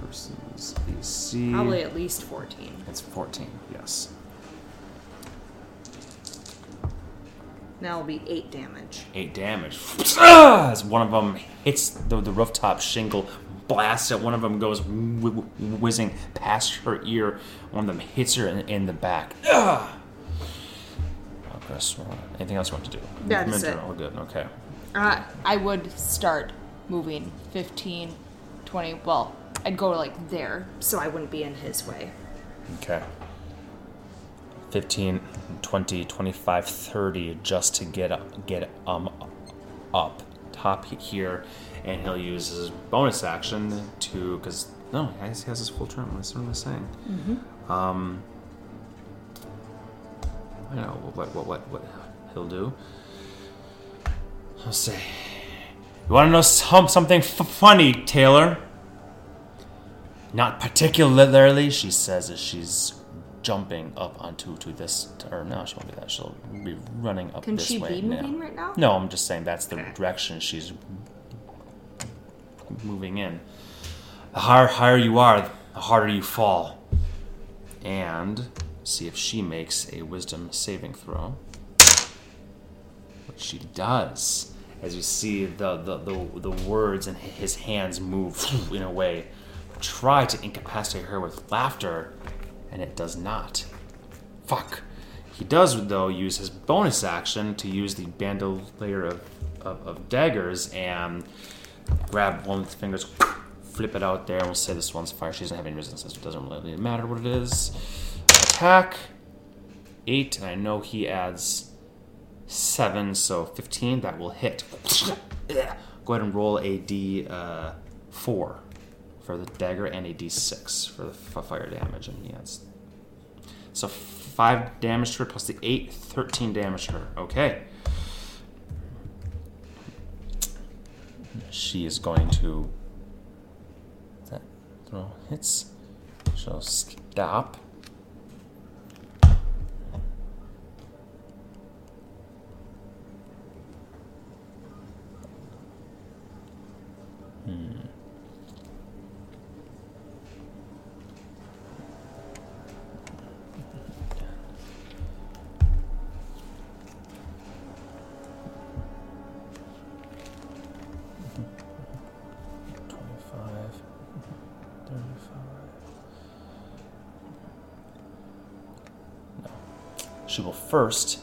person's AC? Probably at least 14. It's fourteen. Yes. Now it'll be 8 damage. Eight damage. Ah! As one of them hits the, the rooftop shingle, blasts it. One of them goes wh- wh- whizzing past her ear. One of them hits her in, in the back. Ah! Okay, so anything else you want to do? That's it. or All good. Okay. Uh, I would start moving 15, 20. Well, I'd go like there, so I wouldn't be in his way. Okay. 15, 20, 25, 30 just to get up, get um up top here and he'll use his bonus action to cuz no, he has, he has his full turn. That's what I'm saying. Um I don't know what what what what he'll do. I'll say You want to know some, something f- funny, Taylor? Not particularly, she says as she's jumping up onto to this. Or no, she won't be that. She'll be running up Can this she way be now. moving right now? No, I'm just saying that's the direction she's moving in. The higher, higher you are, the harder you fall. And see if she makes a wisdom saving throw. Which she does. As you see the, the, the, the words in his hands move in a way, try to incapacitate her with laughter, and it does not. Fuck. He does, though, use his bonus action to use the bandolier of, of, of daggers and grab one with his fingers, flip it out there, and we'll say this one's fire. She doesn't have any resistance, it doesn't really matter what it is. Attack. Eight, and I know he adds seven, so 15. That will hit. Go ahead and roll a d4 uh, for for the dagger and a d6 for the fire damage, and he has so five damage to her plus the eight, 13 damage to her. Okay. She is going to. That throw hits. She'll stop. Hmm. First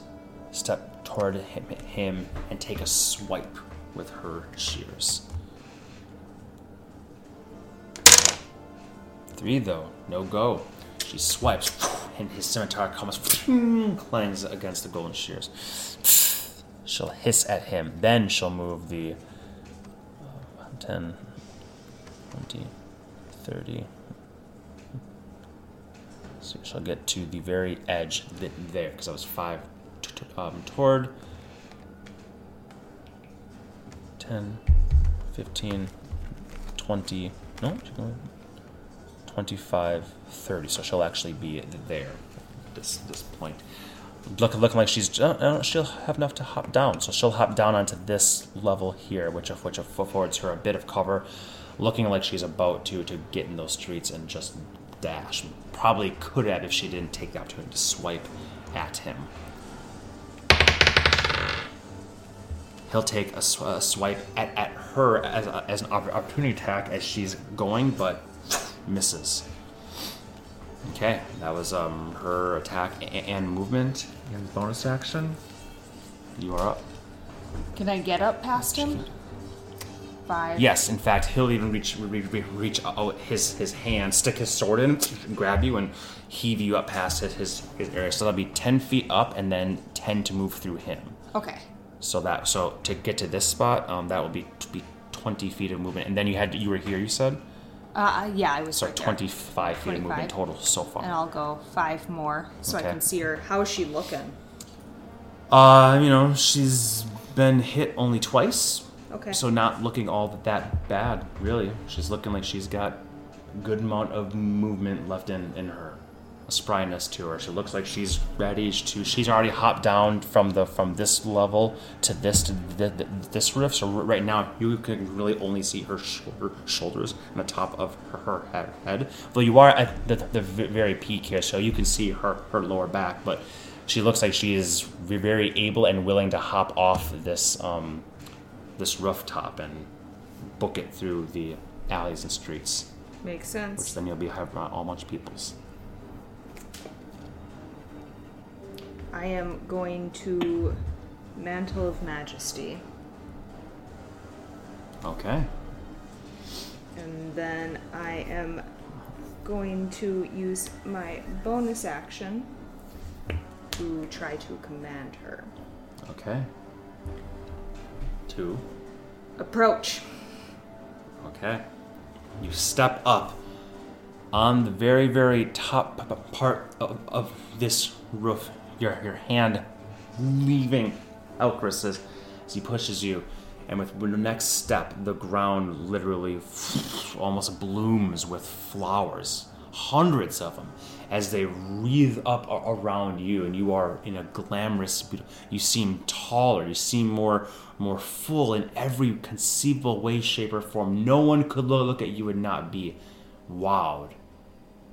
step toward him, and take a swipe with her shears. Three though, no go. She swipes, and his scimitar comes clangs against the golden shears. She'll hiss at him. Then she'll move the uh, 10, 20, 30. So she'll get to the very edge th- there, because I was five t- t- um, toward 10, 15, 20. No, she's 25, 30. So she'll actually be there this, this point. Look, looking like she's uh, she'll have enough to hop down. So she'll hop down onto this level here, which of which affords her a bit of cover, looking like she's about to to get in those streets and just dash. Probably could have if she didn't take the opportunity to swipe at him. He'll take a, sw- a swipe at, at her as, a, as an opportunity attack as she's going, but misses. Okay, that was um, her attack a- and movement and bonus action. You are up. Can I get up past him? Five. Yes, in fact, he'll even reach re- re- reach out his his hand, stick his sword in, grab you, and heave you up past his, his his area. So that'll be ten feet up, and then ten to move through him. Okay. So that so to get to this spot, um, that will be be twenty feet of movement, and then you had you were here. You said Uh, yeah, I was so right twenty five feet of movement total so far. And I'll go five more. So Okay. I can see her. How is she looking? Uh, you know, she's been hit only twice. Okay. So not looking all that bad, really. She's looking like she's got a good amount of movement left in, in her. A spryness to her. She looks like she's ready to. She's already hopped down from the from this level to this to th th this roof. So right now you can really only see her, sh- shoulders and the top of her, her head-. Though you are at the, the very peak here, so you can see her her lower back. But she looks like she is very able and willing to hop off this um, this rooftop and book it through the alleys and streets, Makes sense. which then you'll be have all much people's. I am going to Mantle of Majesty. Okay. And then I am going to use my bonus action to try to command her. Okay. Two. Approach. Okay. You step up on the very, very top part of, of this roof. Your your hand leaving Elchris as, as he pushes you, and with the next step, the ground literally almost blooms with flowers, hundreds of them, as they wreathe up around you, and you are in a glamorous. You seem taller. You seem more more full in every conceivable way, shape, or form. No one could look at you and not be wowed.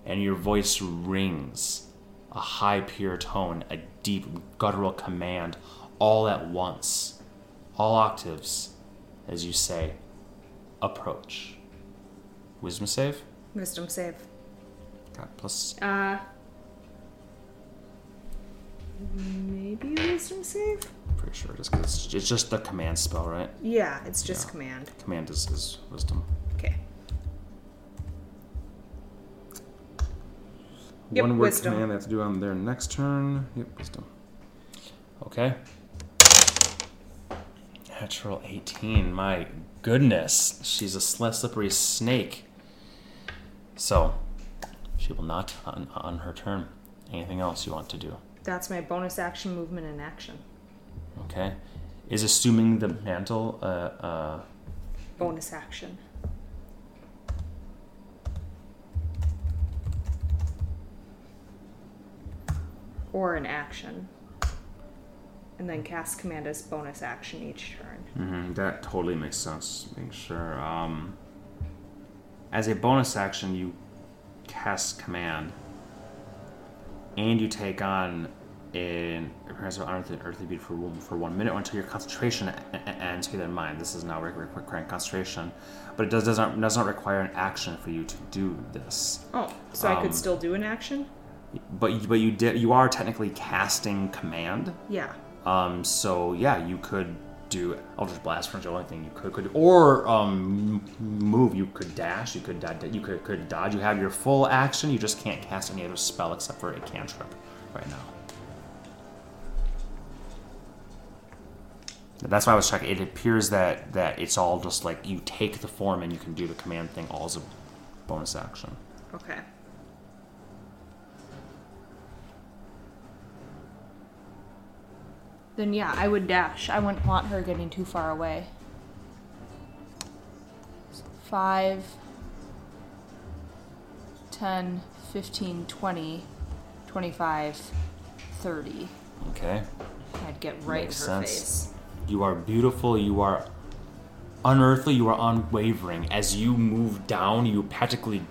And your voice rings a high, pure tone, a deep, guttural command, all at once, all octaves, as you say, approach. Wisdom save? Wisdom save. Got plus. Uh. Maybe wisdom save? Pretty sure it is 'cause it's, it's just the command spell, right? Yeah, it's just Yeah. command. Command is, is wisdom. Okay. Yep, One word wisdom. command they have to do on their next turn. Yep, wisdom. Okay. Natural 18. My goodness. She's a sl- slippery snake. So, she will not on, on her turn. Anything else you want to do? That's my bonus action movement in action. Okay. Is assuming the mantle uh, uh, Bonus action. Or an action. And then cast command as bonus action each turn. hmm that totally makes sense. Make sure. Um, as a bonus action, you cast command, and you take on an appearance of unearthly earthly beat for one, for one minute until your concentration ends. Keep that in mind. This is now re- re- requiring concentration, but it does does not does not require an action for you to do this. Oh, so I Um, could still do an action? But you- but you did you are technically casting command. Yeah. Um, so yeah, you could do Eldritch Blast for the only thing you could could or um move. You could dash. You could da- you could could dodge. You have your full action. You just can't cast any other spell except for a cantrip right now. That's why I was checking. It appears that that it's all just like you take the form and you can do the command thing all as a bonus action. Okay. Then yeah, I would dash. I wouldn't want her getting too far away. Five, ten, fifteen, twenty, twenty-five, thirty. Okay. I'd get right Makes in her sense. face. You are beautiful. You are unearthly. You are unwavering. As you move down, you practically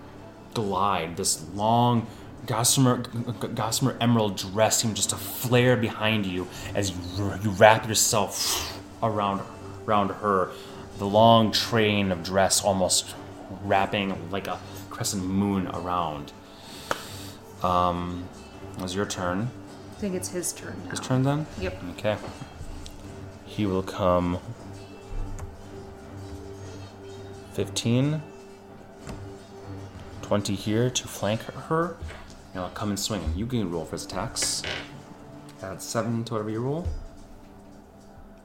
glide. This long gossamer, gossamer emerald dress seems just to flare behind you as you, you wrap yourself around around her. The long train of dress almost wrapping like a crescent moon around. Um, it was your turn. I think it's his turn now. His turn then. Yep. Okay. He will come 15, 20 here to flank her. I'll come and swing. You can roll for his attacks. Add 7 to whatever you roll.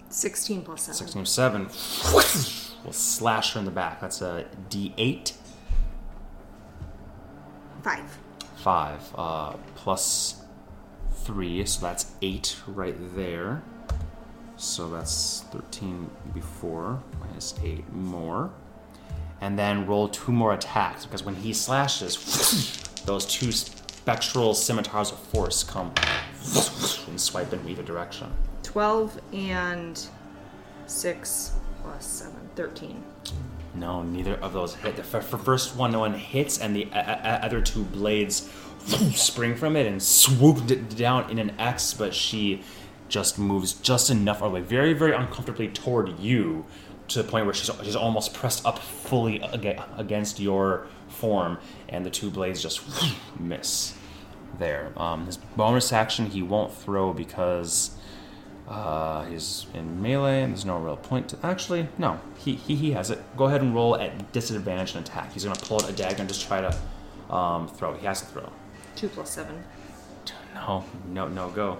16 plus 7. 16 7. We'll slash her in the back. That's a d8. 5. 5 uh, plus 3, so that's 8 right there. So that's 13 before, minus 8 more. And then roll two more attacks, because when he slashes, those two spectral scimitars of force come and swipe in either direction. 12 and 6 plus 7. 13. No, neither of those hit. The f- first one, one hits, and the uh, uh, other two blades spring from it and swoop down in an X, but she just moves just enough away, very, very uncomfortably toward you, to the point where she's, she's almost pressed up fully aga- against your form, and the two blades just miss there. Um, his bonus action he won't throw because uh, he's in melee, and there's no real point to. Actually, no, he, he he has it. Go ahead and roll at disadvantage and attack. He's gonna pull out a dagger and just try to um, throw. He has to throw. 2 plus 7. No, no, no, go.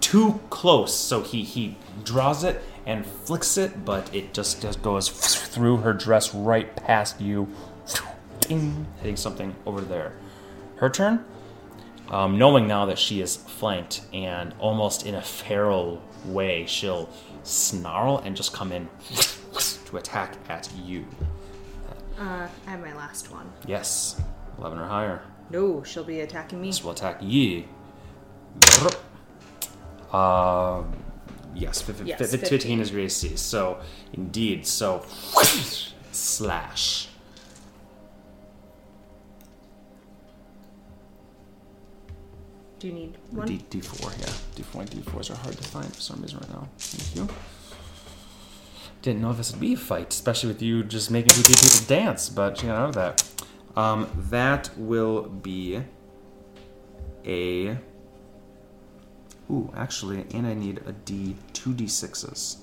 Too close, so he he draws it and flicks it, but it just just goes through her dress right past you, ding, hitting something over there. Her turn. Um, knowing now that she is flanked and almost in a feral way, she'll snarl and just come in to attack at you. Uh, I have my last one. Yes, 11 or higher. No, she'll be attacking me. This will attack ye. Uh, yes, fif- Yes, fif- 15. 15 is your AC. So, indeed, so slash. Do you need one? D- D4, yeah. D4 and D4s are hard to find for some reason right now. Thank you. Didn't know if this would be a fight, especially with you just making two people dance, but you know that. Um, that will be a. Ooh, actually, and I need a D, two D6s.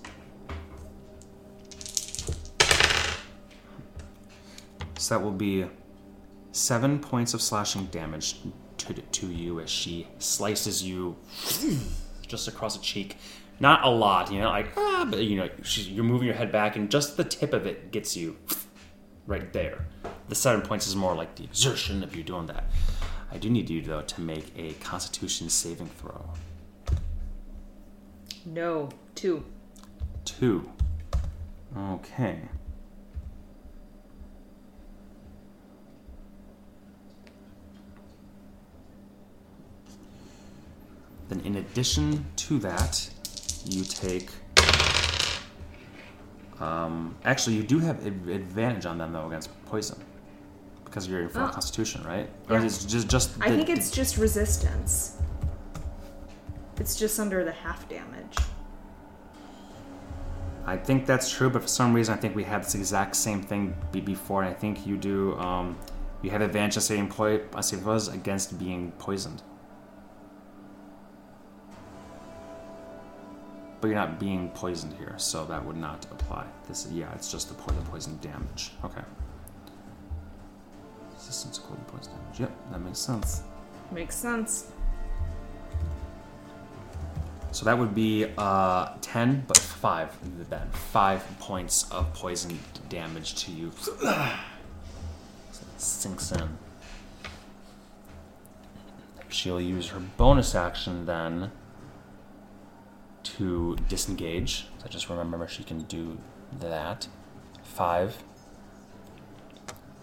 So that will be seven points of slashing damage to, to you as she slices you just across the cheek. Not a lot, you know, like ah, but you know, she's, you're moving your head back, and just the tip of it gets you right there. the seven points is more like the exertion of you doing that. I do need you though to make a Constitution saving throw. No, two. Two. Okay. Then, in addition to that, you take. Um, actually, you do have ad- advantage on them though against poison because you're in full Oh. Constitution, right? Or Yeah. is it just just? I think it's just resistance. It's just under the half damage. I think that's true, but for some reason, I think we had this exact same thing be before, and I think you do. Um, you have advantage on saving on saving against being poisoned, but you're not being poisoned here, so that would not apply. This, yeah, it's just the poison poison damage. Okay. Resistance equal to poison damage. Yep, that makes sense. Makes sense. So that would be uh, 10, but 5 then. 5 points of poison damage to you. So it sinks in. She'll use her bonus action then to disengage. So just remember she can do that. 5,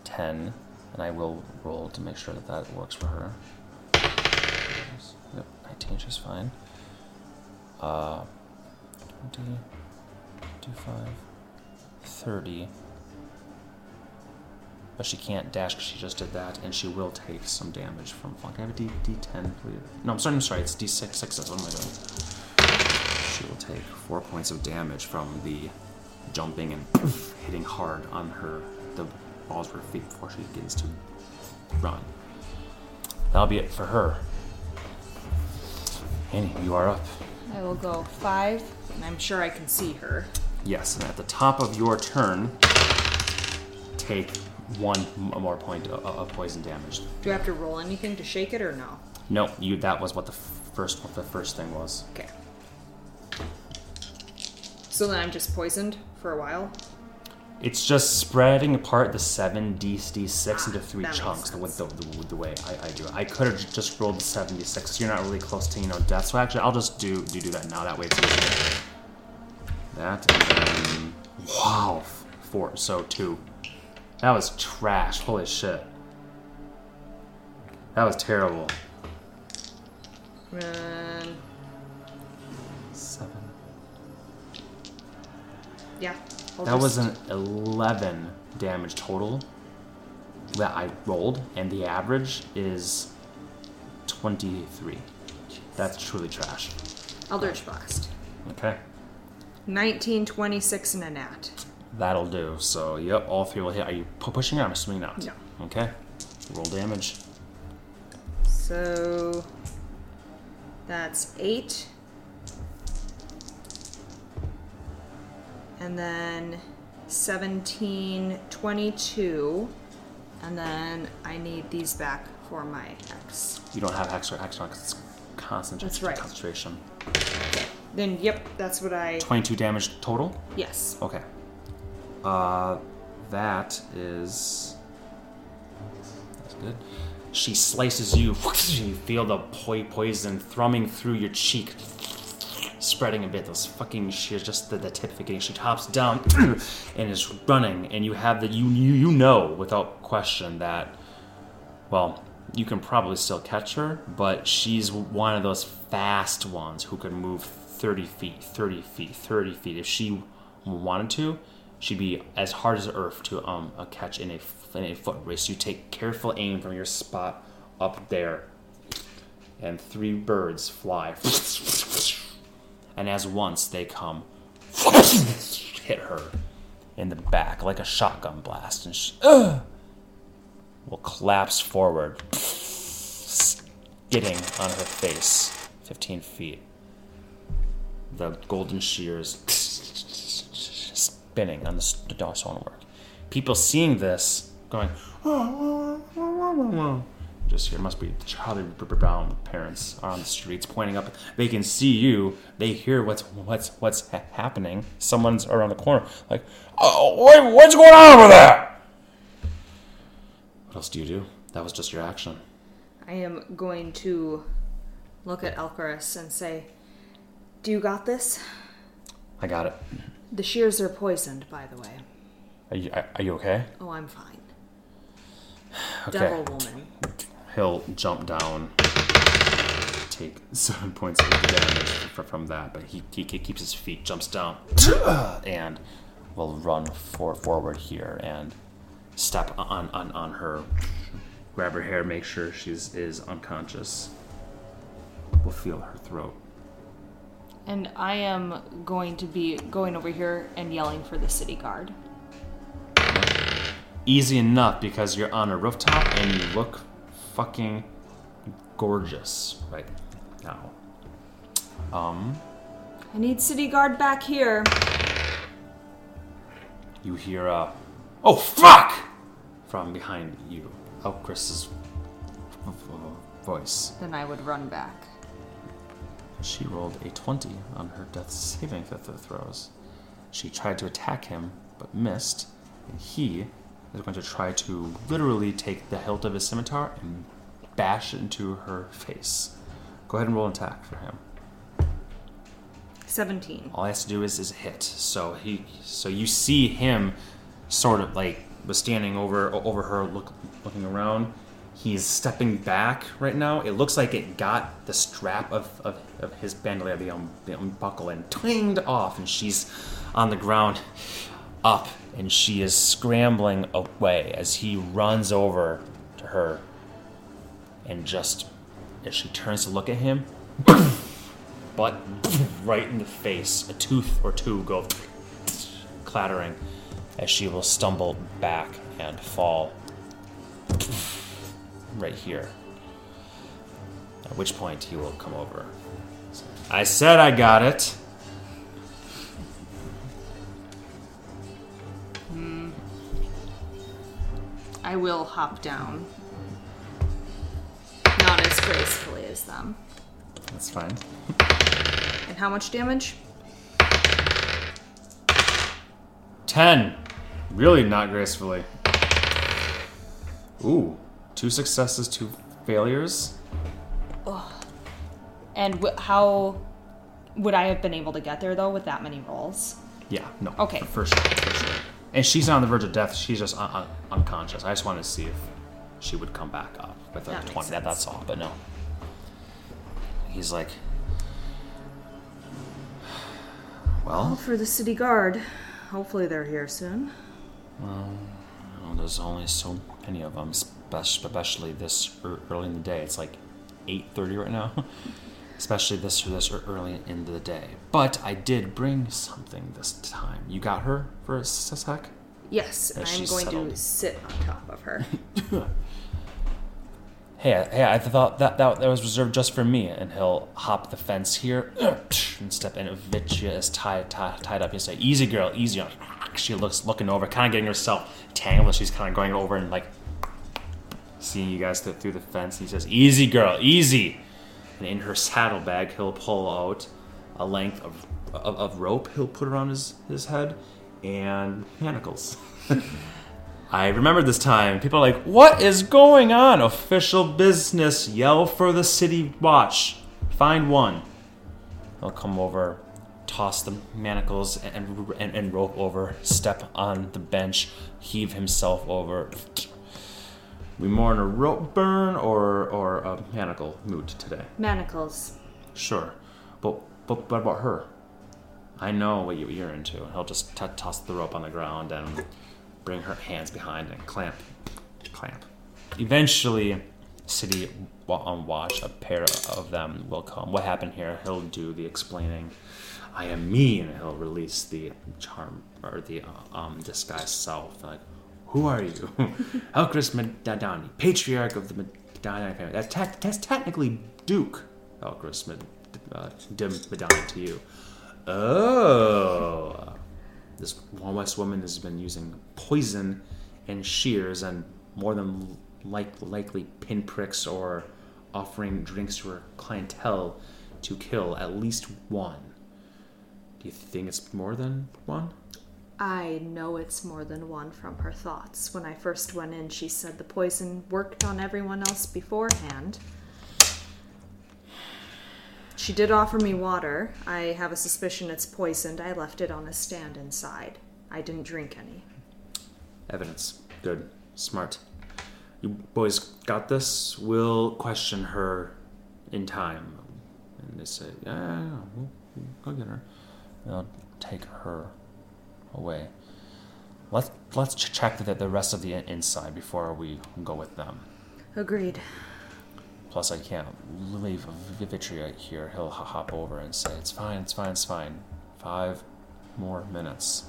10, and I will roll to make sure that that works for her. Yep, 19, she's fine. Uh, 20, 25, 30. But she can't dash because she just did that, and she will take some damage from flank. Can I have a D, D10, please? No, I'm sorry, I'm sorry, it's D6, sixes. What am I doing? She will take four points of damage from the jumping and hitting hard on her, the balls of her feet before she begins to run. That'll be it for her. Ani, you are up. I will go five. And I'm sure I can see her. Yes, and at the top of your turn, take one more point of, of poison damage. Do I have to roll anything to shake it or no? No, you. That was what the first what the first thing was. Okay. So then I'm just poisoned for a while. It's just spreading apart the seven d d six into ah, three That chunks. The, the, the, the way I, I do it, I could have just rolled the seventy six. You're not really close to you know death. So actually, I'll just do do do that now. That way it's easier. That and wow, four. So two. That was trash. Holy shit. That was terrible. And yeah. I'll That was an 11 damage total that I rolled, and the average is 23. That's truly trash. Oh, Eldritch Blast. Okay. 19, 26, and a nat. That'll do. So, yep, all three will hit. Are you pu- pushing it? I'm assuming not. No. Okay. Roll damage. So that's eight. And then 17, 22. And then I need these back for my X. You don't have Hex or Hex because it's constant That's right. concentration. Then, yep, that's what I. 22 damage total? Yes. Okay. Uh, that is. That's good. She slices you. You feel the poi- poison thrumming through your cheek, spreading a bit. Those fucking. She's just the, the tip of it getting. She hops down and is running, and you have the you you you know without question that. Well, you can probably still catch her, but she's one of those fast ones who can move 30 feet, 30 feet, 30 feet. If she wanted to, she'd be as hard as earth to um a catch in a in a foot race. You take careful aim from your spot up there, and three birds fly, and as once they come, hit her in the back like a shotgun blast, and she will collapse forward, skidding on her face, 15 feet. The golden shears spinning on the st- stonework. People seeing this going, just here must be Charlie Brown parents are on the streets pointing up. They can see you. They hear what's what's what's ha- happening. Someone's around the corner, like, oh, wait, what's going on over there? What else do you do? That was just your action. I am going to look at Elchris and say, Do you got this? I got it. The shears are poisoned, by the way. Are you, are you okay? Oh, I'm fine. Okay. Devil woman. He'll jump down, take seven points of damage from that, but he, he, keeps his feet, jumps down, and will run for, forward here and step on, on, on her, grab her hair, make sure she's is unconscious. We'll feel her throat. And I am going to be going over here and yelling for the city guard. Easy enough because you're on a rooftop and you look fucking gorgeous right now. Um, I need city guard back here. you hear a oh fuck from behind you. Oh, Chris's voice. Then I would run back. She rolled a 20 on her death saving th- th- throws. She tried to attack him, but missed, and he is going to try to literally take the hilt of his scimitar and bash it into her face. Go ahead and roll an attack for him. 17. All he has to do is, is hit. So he, so you see him, sort of like was standing over over her, look, looking around. He's stepping back right now. It looks like it got the strap of, of, of his bandolier, the, um, the buckle, and twinged off, and she's on the ground, up, and she is scrambling away as he runs over to her, and just as she turns to look at him, but right in the face. A tooth or two go clattering as she will stumble back and fall right here. At which point he will come over. I said I got it. I will hop down. Not as gracefully as them. That's fine. And how much damage? Ten. Really not gracefully. Ooh. Two successes, two failures. And w- how would I have been able to get there though with that many rolls? Yeah, no. Okay. For, for sure, for sure. And she's not on the verge of death. She's just un- un- unconscious. I just wanted to see if she would come back up with a That makes 20. That, that's all, but no. He's like, well, for the city guard. Hopefully they're here soon. well, there's only so many of them, especially this ear- early in the day. It's like 8.30 right now. especially this this ear- early in the day. But I did bring something this time. You got her for a sec? Yes, and I'm going settled. to sit on top of her. Hey, hey, I thought that, that that was reserved just for me. And he'll hop the fence here and step in. Vitya is tied, tied, tied up. He'll say, easy girl, easy. She looks looking over, kind of getting herself tangled. She's kind of going over and like seeing you guys th- through the fence. He says, easy girl, easy. And in her saddlebag, he'll pull out a length of, of, of rope he'll put around his, his head and manacles. I remember this time. People are like, "What is going on? Official business. Yell for the city watch. Find one." He'll come over, toss the manacles and, and, and rope over, step on the bench, heave himself over. We more in a rope burn or or a manacle mood today. Manacles. Sure, but but what about her? I know what you, you're into. He'll just t- toss the rope on the ground and bring her hands behind and clamp, clamp. Eventually, city on watch, a pair of them will come. What happened here? He'll do the explaining. I am me, and he'll release the charm or the uh, um disguised self. Like, who are you? Elchris Medani, patriarch of the Medani family. That's, te- that's technically Duke Elchris uh, Medani to you. Oh, this West woman has been using poison and shears and more than like likely pinpricks or offering drinks to her clientele to kill at least one. Do you think it's more than one? I know it's more than one from her thoughts. When I first went in, she said the poison worked on everyone else beforehand. She did offer me water. I have a suspicion it's poisoned. I left it on a stand inside. I didn't drink any. Evidence. Good. Smart. You boys got this? We'll question her in time. And they say, yeah, yeah, yeah we'll, we'll go get her. They'll take her away. Let's let's check the, the rest of the inside before we go with them. Agreed. Plus, I can't leave Avitria here. He'll hop over and say, "It's fine, it's fine, it's fine." Five more minutes.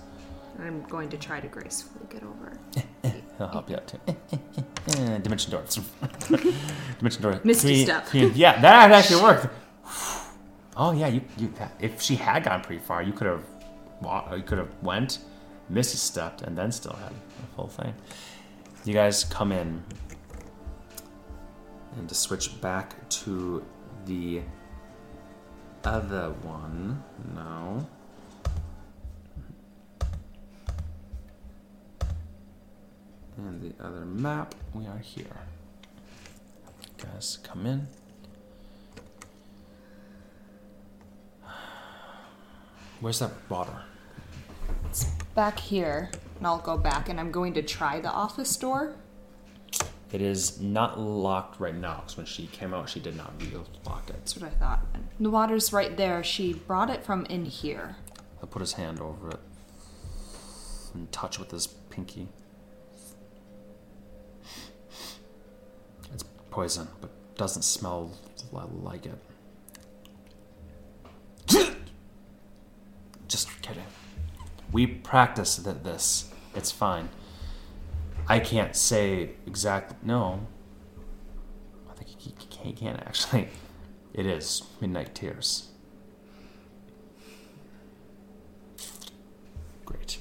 I'm going to try to gracefully get over. He'll help you out too. Dimension door. Dimension door. Misty Three- step. three- yeah, that actually worked. Oh yeah, you, you if she had gone pretty far, you could have you could have went, Misty stepped, and then still had the full thing. You guys come in, and to switch back to the other one now. And the other map, we are here. Guys, come in. Where's that water? It's back here, and I'll go back, and I'm going to try the office door. It is not locked right now, because when she came out, she did not lock it. That's what I thought. The water's right there. She brought it from in here. He'll put his hand over it and touch with his pinky. It's poison, but doesn't smell like it. Just kidding. We practice this. It's fine. I can't say exact. No. I think he, he, he can't actually. It is Midnight Tears. Great.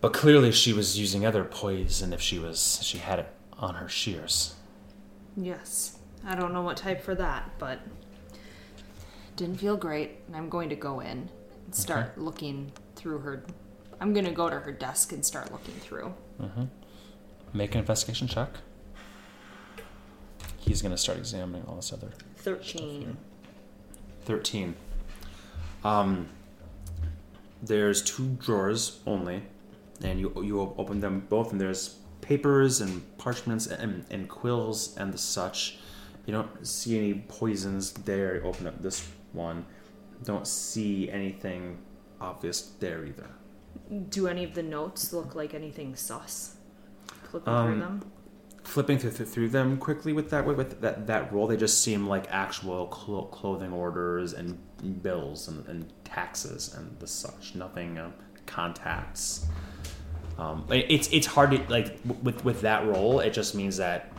But clearly she was using other poison if she was she had it on her shears. Yes. I don't know what type for that, but Didn't feel great, and I'm going to go in and start looking through her. I'm going to go to her desk and start looking through. Make an investigation check. He's gonna start examining all this other 13. 13. Um, there's two drawers only, and you you open them both, and there's papers and parchments and, and quills and the such. You don't see any poisons there. You open up this one, don't see anything obvious there either. Do any of the notes look like anything sus? Flipping Um, through them? Flipping through, through them quickly with that with that that roll, they just seem like actual clo- clothing orders and bills and, and taxes and the such. Nothing uh, contacts. Um, it's it's hard to like with with that roll. It just means that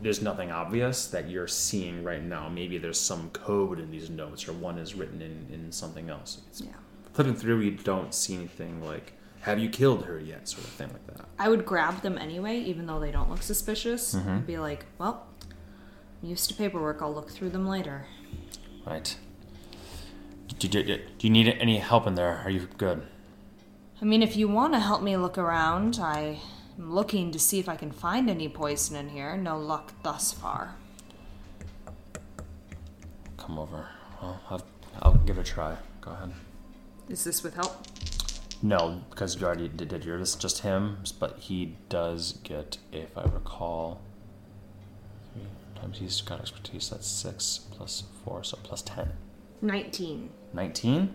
there's nothing obvious that you're seeing right now. Maybe there's some code in these notes, or one is written in in something else. It's, Yeah. Flipping through, you don't see anything like "Have you killed her yet?" sort of thing like that. I would grab them anyway, even though they don't look suspicious, mm-hmm. and be like, well, I'm used to paperwork. I'll look through them later. Right. Do, do, do you need any help in there? Are you good? I mean, if you want to help me look around, I am looking to see if I can find any poison in here. No luck thus far. Come over. Well, I'll, I'll give it a try. Go ahead. Is this with help? No, because you already did, did yours. Just him, but he does get, if I recall, three times he's got expertise. That's six plus four, so plus ten. 19. Nineteen.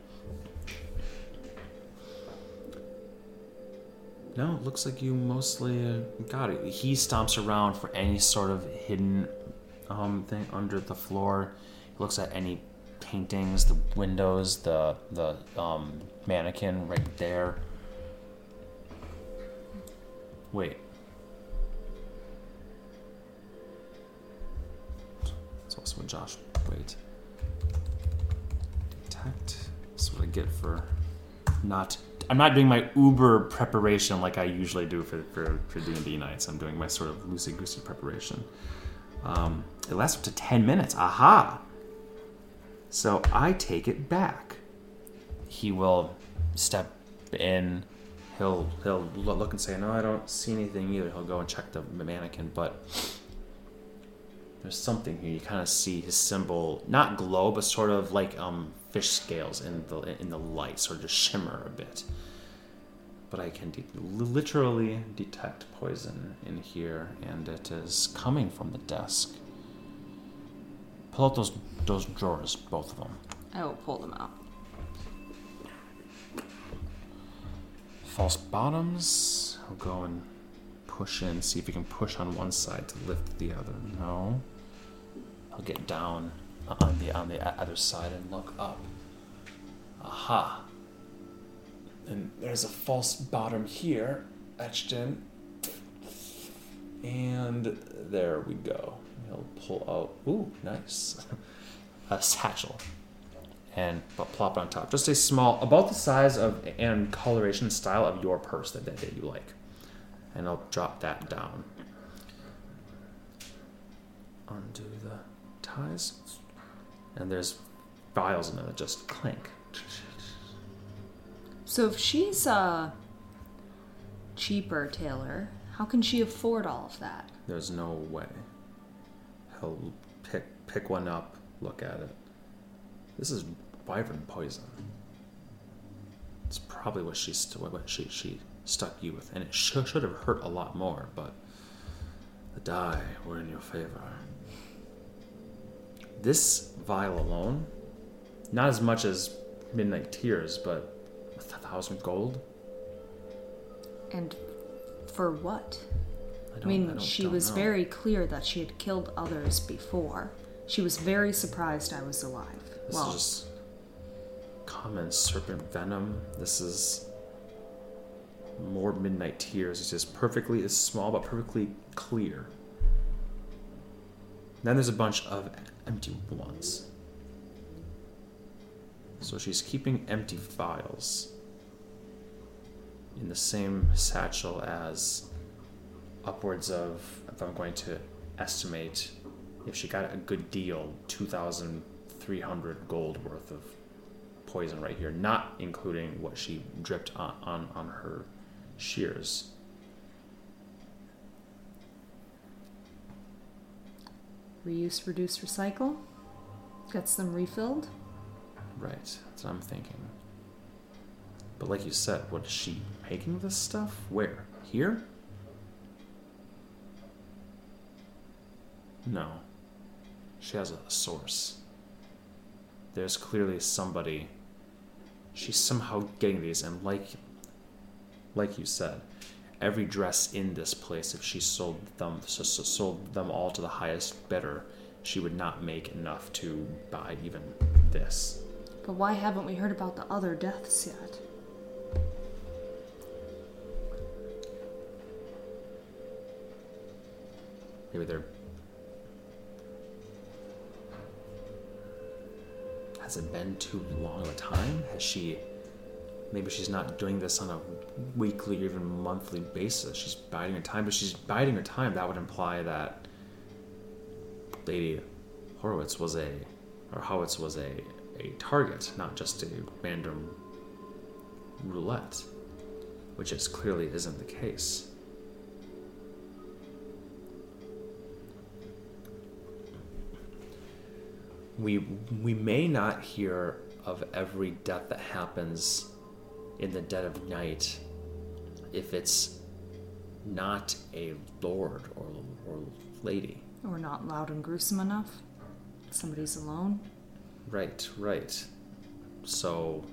No, it looks like you mostly uh, got it. He stomps around for any sort of hidden um, thing under the floor. He looks at any paintings, the windows, the the um, mannequin right there. Wait. It's also with Josh. Wait. Detect. That's what I get for not. I'm not doing my Uber preparation like I usually do for for for D and D nights. I'm doing my sort of loosey goosey preparation. Um, it lasts up to ten minutes. Aha! So I take it back. He will step in. He'll he'll look and say, "No, I don't see anything either." He'll go and check the mannequin, but there's something here. You kind of see his symbol, not glow, but sort of like um, fish scales in the in the light, sort of just shimmer a bit. But I can de- literally detect poison in here, and it is coming from the desk. Pull out those those drawers, both of them. I will pull them out. False bottoms. I'll go and push in, see if we can push on one side to lift the other. No. I'll get down on the on the other side and look up. Aha. And there's a false bottom here, etched in. And there we go. He'll pull out. Ooh, nice. a satchel and plop it on top. Just a small, about the size of and coloration style of your purse that, that you like. And I'll drop that down. Undo the ties. And there's vials in there that just clink. So if she's a cheaper tailor, how can she afford all of that? There's no way. He'll pick pick one up, look at it. This is wyvern poison. It's probably what she st- what she she stuck you with, and it should should have hurt a lot more, but the die were in your favor. This vial alone, not as much as Midnight Tears, but a thousand gold. And for what? I, I mean, don't- she was know. very clear that she had killed others before. She was very surprised I was alive. This well, is just common serpent venom. This is more midnight tears. It's just perfectly, it's small but perfectly clear. Then there's a bunch of empty ones. So she's keeping empty vials in the same satchel as upwards of, if I'm going to estimate, if she got a good deal, 2,300 gold worth of poison right here, not including what she dripped on, on, on her shears. reuse, reduce, recycle. Gets them refilled. Right, that's what I'm thinking. But like you said, what is she making this stuff? Where? Here? No. She has a source. There's clearly somebody. She's somehow getting these, and like, like you said, every dress in this place, if she sold them, so, so sold them all to the highest bidder, she would not make enough to buy even this. But why haven't we heard about the other deaths yet? Maybe they're. Has it been too long a time? Has she. Maybe she's not doing this on a weekly or even monthly basis. She's biding her time, but she's biding her time. That would imply that Lady Horowitz was a. Or Howitz was a, a target, not just a random roulette. Which is clearly isn't the case. We we may not hear of every death that happens in the dead of night if it's not a lord or, or lady Or not loud and gruesome enough? Somebody's alone? right right so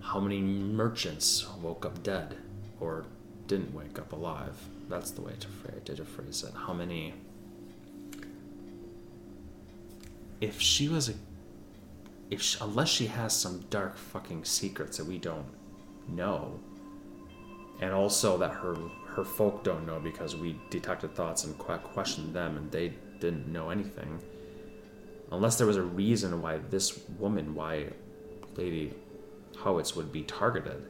how many merchants woke up dead or didn't wake up alive that's the way to phrase, to phrase it how many if she was a if she, unless she has some dark fucking secrets that we don't know and also that her her folk don't know because we detected thoughts and questioned them and they didn't know anything unless there was a reason why this woman why lady howitz would be targeted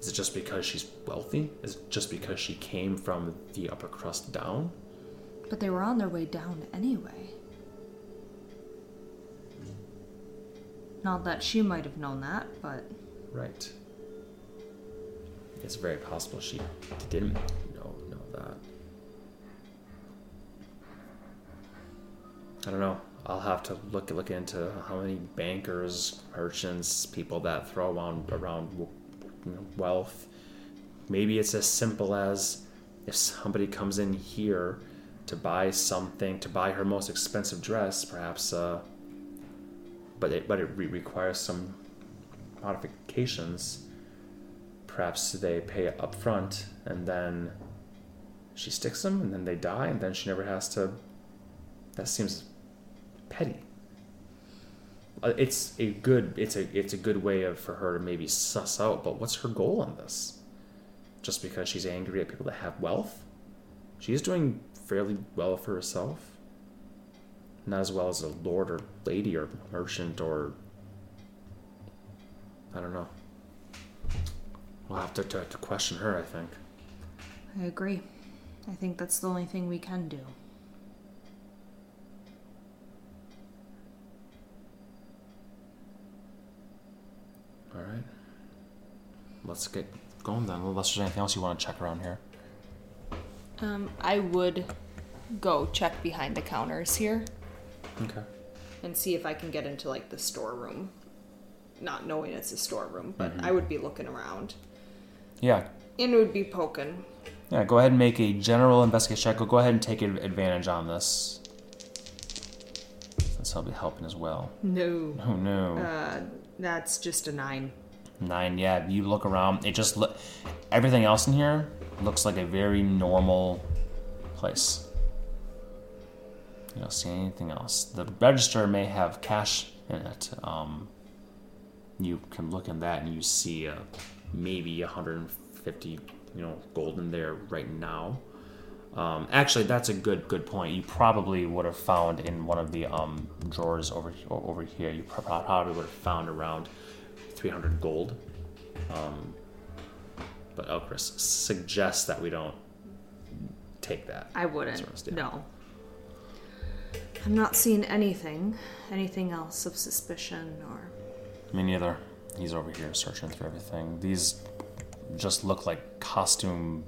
is it just because she's wealthy is it just because she came from the upper crust down But they were on their way down anyway. Not that she might have known that, but right. It's very possible she didn't know know that. I don't know. I'll have to look look into how many bankers, merchants, people that throw around around wealth. Maybe it's as simple as if somebody comes in here to buy something, to buy her most expensive dress, perhaps. Uh, but it but it re- requires some modifications. Perhaps they pay up front and then she sticks them and then they die and then she never has to. That seems petty. Uh, It's a good it's a it's a good way of for her to maybe suss out. But what's her goal in this? Just because she's angry at people that have wealth, she's doing fairly well for herself. Not as well as a lord or lady or merchant or I don't know. We'll have to, to, to question her, I think. I agree. I think that's the only thing we can do. All right. Let's get going then. Unless there's anything else you want to check around here. Um, I would go check behind the counters here Okay. and see if I can get into like the storeroom. Not knowing it's a storeroom, but I would be looking around Yeah. and would be poking. Yeah. Go ahead and make a general investigation check. Go ahead and take advantage on this. Since I'll be helping as well. No. Oh no. Uh, that's just a nine. Nine. Yeah. You look around. It just look. Everything else in here looks like a very normal place. You don't see anything else. The register may have cash in it. Um, you can look in that and you see uh, maybe 150, you know, gold in there right now. Um, actually, that's a good good point. You probably would have found in one of the um, drawers over over here. You probably would have found around 300 gold. Um, but Elchris suggests that we don't take that. I wouldn't. Sort of. No. I'm not seeing anything. Anything else of suspicion or. Me neither. He's over here searching through everything. These just look like costume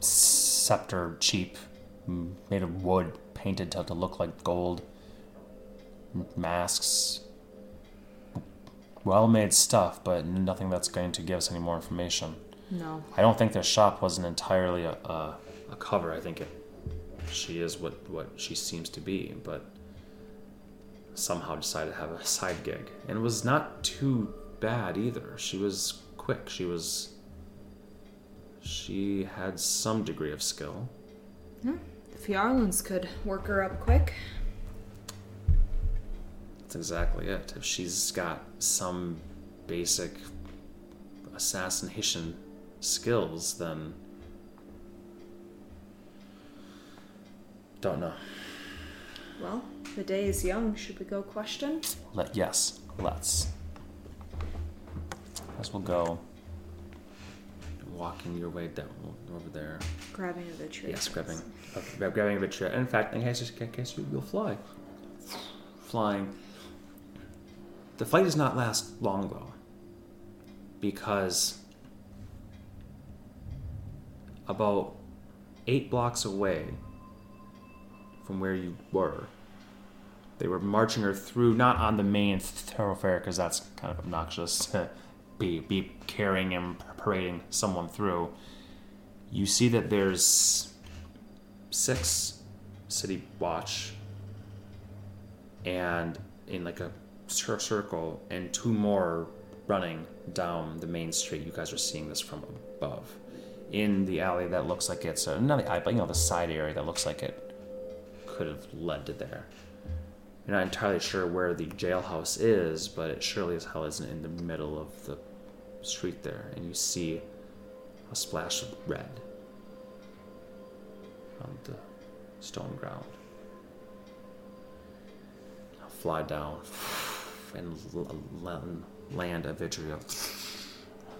scepter cheap, made of wood, painted to, to look like gold. Masks. Well made stuff, but nothing that's going to give us any more information. No. I don't think their shop wasn't entirely a, a, a cover. I think it, she is what, what she seems to be, but somehow decided to have a side gig. And it was not too bad either. She was quick. She was. She had some degree of skill. Yeah, the Yarlins could work her up quick. That's exactly it. If she's got some basic assassination skills, then. Don't know. Well, the day is young. Should we go question? Let yes, let's. As we'll go. Walking your way down over there. Grabbing Avitria. Yes, grabbing, uh, grab- grabbing Avitria. In fact, in case, in case you, you'll fly. Flying. The flight does not last long though, because about eight blocks away from where you were, they were marching her through, not on the main thoroughfare, because that's kind of obnoxious to be, be carrying and parading someone through. You see that there's six city watch, and in like a circle, and two more running down the main street. You guys are seeing this from above. In the alley that looks like it's uh, not the alley, but you know the side area that looks like it could have led to there. You're not entirely sure where the jailhouse is, but it surely as hell isn't in the middle of the street there. And you see a splash of red on the stone ground. I'll fly down and land Avitria.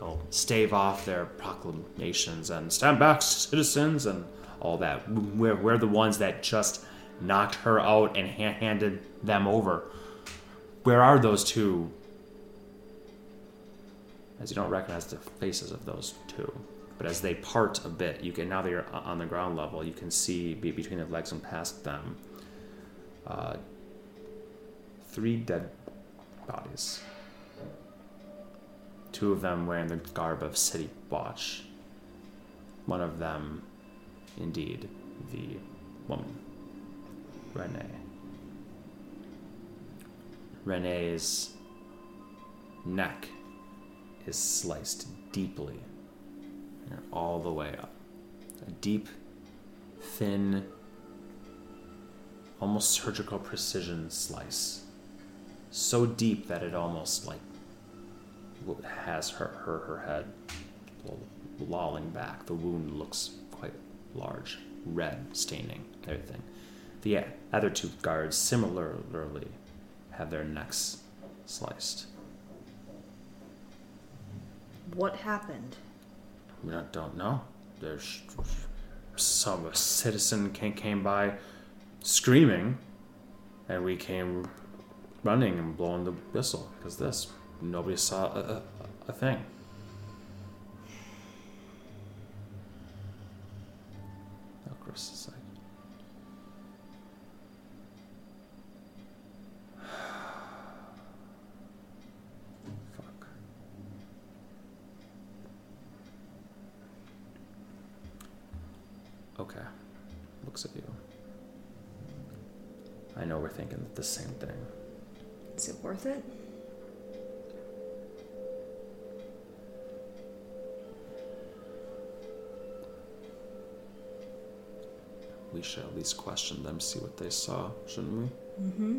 I'll stave off their proclamations and stand back, citizens, and all that. We're, we're the ones that just knocked her out and ha- handed them over. Where are those two as you don't recognize the faces of those two. But as they part a bit, you can now that you're on the ground level, you can see be- between their legs and past them uh, three dead bodies. Two of them wearing the garb of City Watch. One of them, indeed, the woman, Renee. Renee's neck is sliced deeply, all the way up. A deep, thin, almost surgical precision slice. So deep that it almost like has her, her, her head lolling back. The wound looks quite large, red, staining everything. The other two guards similarly have their necks sliced. What happened? We don't, don't know. There's some citizen came, came by screaming, and we came running and blowing the whistle because this nobody saw a, a, a thing. Oh, Chris is like, fuck. Okay. Looks at you. I know we're thinking the same thing. Is it worth it? We should at least question them, see what they saw, shouldn't we? Mm-hmm.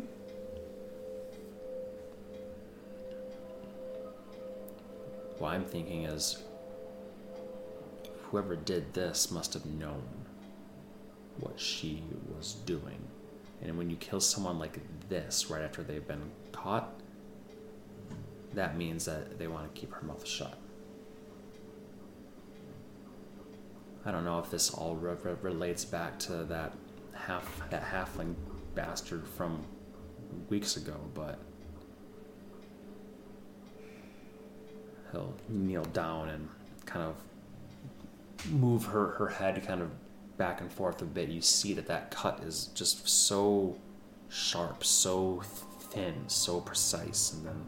What I'm thinking is whoever did this must have known what she was doing. And when you kill someone like this right after they've been caught, that means that they want to keep her mouth shut. I don't know if this all re- re- relates back to that half that halfling bastard from weeks ago, but he'll kneel down and kind of move her her head kind of back and forth a bit. You see that that cut is just so sharp, so thin, so precise, and then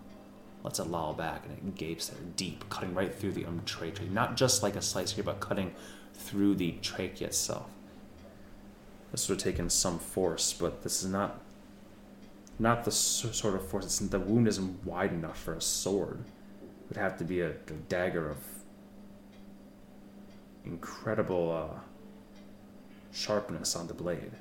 lets it loll back and it gapes there deep, cutting right through the um, trachea. Not just like a slice here, but cutting through the trachea itself. This would have taken some force, but this is not not the sort of force. It's, the wound isn't wide enough for a sword. It would have to be a, a dagger of incredible uh, sharpness on the blade.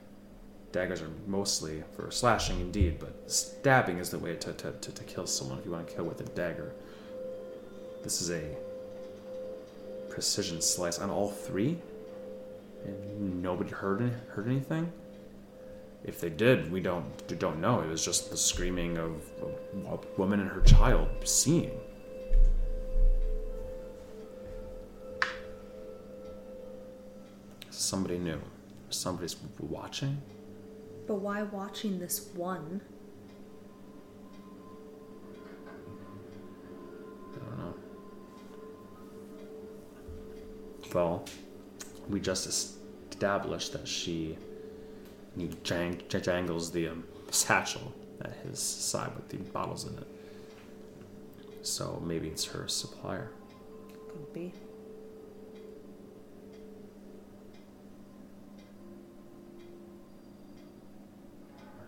Daggers are mostly for slashing, indeed, but stabbing is the way to, to, to, to kill someone if you want to kill with a dagger. This is a precision slice on all three, and nobody heard heard anything. If they did, we don't don't know. It was just the screaming of a woman and her child seeing. Somebody knew. Somebody's watching. But why watching this one? I don't know. Well, we just established that she he jang- jangles the um, satchel at his side with the bottles in it. So maybe it's her supplier. Could be.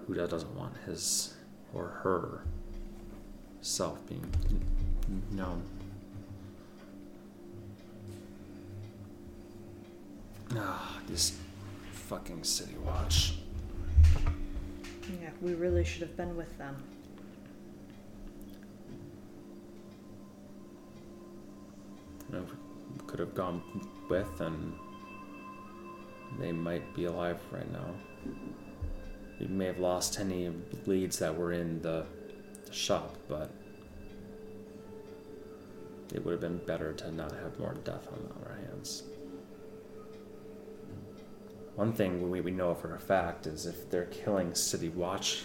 Who do- doesn't want his or her self being known? Ah, this fucking City Watch. Yeah, we really should have been with them. could have gone with, and they might be alive right now. We may have lost any leads that were in the, shop, but it would have been better to not have more death on our hands. One thing we, we know for a fact is if they're killing City Watch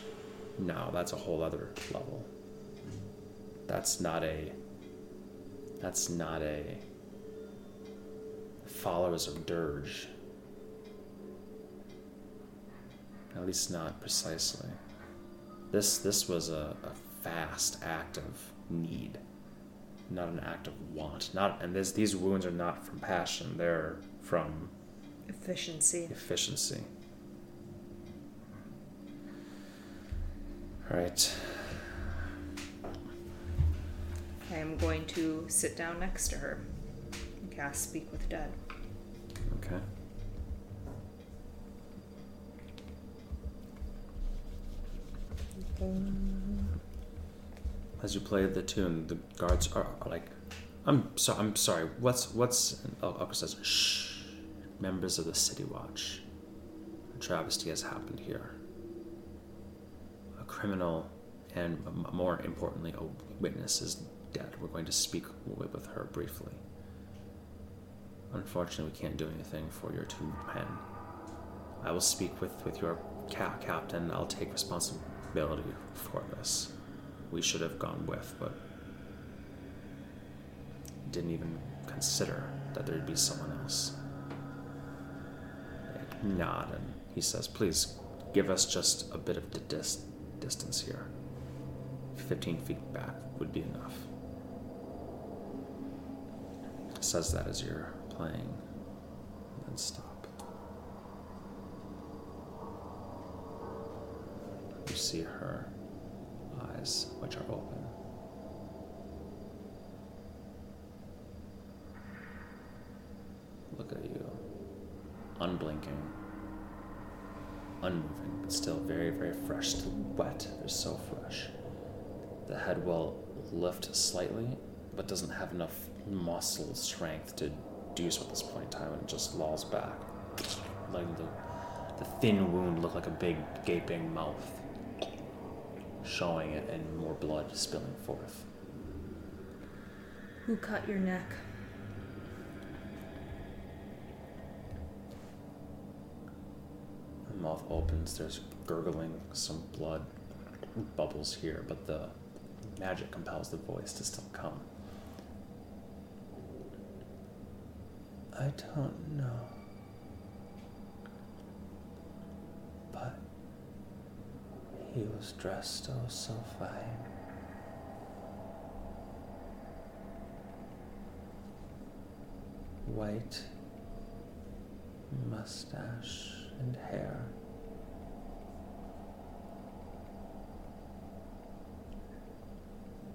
now, that's a whole other level. That's not a That's not a followers of Dirge. At least not precisely. This this was a, a fast act of need, not an act of want. Not and this, these wounds are not from passion; they're from Efficiency. efficiency. All right. I am going to sit down next to her and cast Speak with Dead. Okay. As you play the tune, the guards are, are like, "I'm so I'm sorry. What's what's?" And Elka oh, says, "Shh, members of the City Watch. A travesty has happened here. A criminal, and more importantly, a witness is dead. We're going to speak with with her briefly. Unfortunately, we can't do anything for your two men. I will speak with, with your ca- captain. I'll take responsibility for this. We should have gone with, but didn't even consider that there'd be someone else. I nod and he says, Please give us just a bit of di- dis- distance here. 15 feet back would be enough. Says that as you're playing, and then stop. You see her eyes, which are open. Look at you, unblinking, unmoving, but still very, very fresh. Still wet. They're so fresh. The head will lift slightly, but doesn't have enough muscle strength to do so at this point in time, and just lolls back, letting the the thin wound look like a big gaping mouth, showing it and more blood spilling forth. Who cut your neck? The mouth opens, there's gurgling, some blood bubbles here, but the magic compels the voice to still come. I don't know. He was dressed oh so fine. White mustache and hair.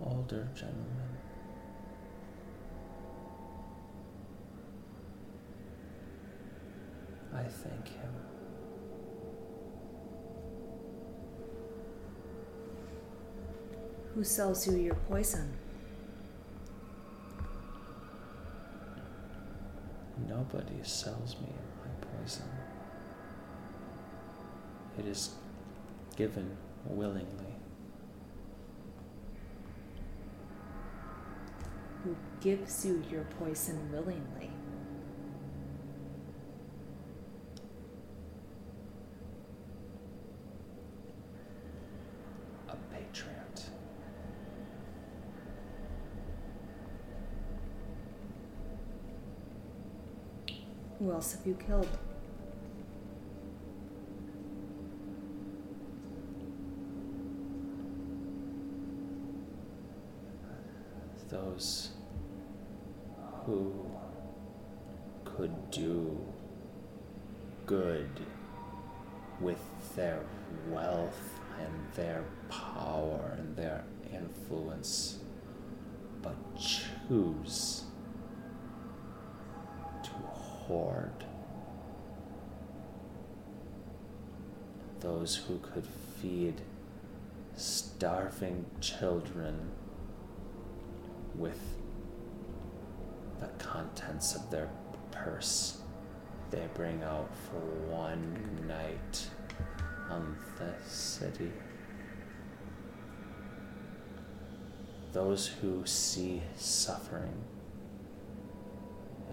Older gentleman. I thank him. Who sells you your poison? Nobody sells me my poison. It is given willingly. Who gives you your poison willingly? A patriot. Who else have you killed? Those who could do good with their wealth and their power and their influence, but choose to hoard. Those who could feed children with the contents of their purse they bring out for one night on the city. Those who see suffering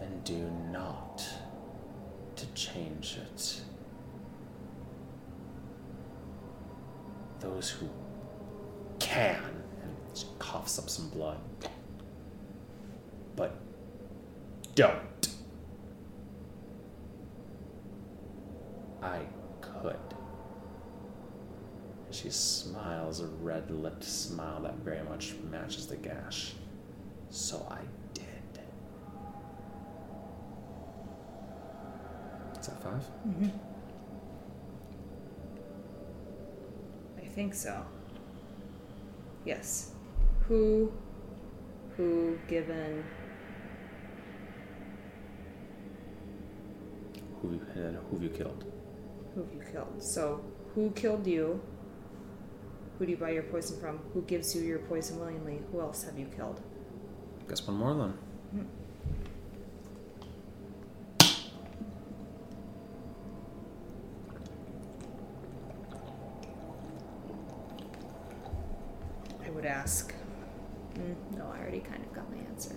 and do not to change it. Those who can and coughs up some blood But don't. I could. She smiles a red lipped smile that very much matches the gash. So I did. Is that 5 Mm-hmm. I think so. Yes. Who, who, given, Who and then who have you killed? who have you killed? So, who killed you? Who do you buy your poison from? Who gives you your poison willingly? Who else have you killed? Guess one more then. I would ask. Mm, no, I already kind of got my answer.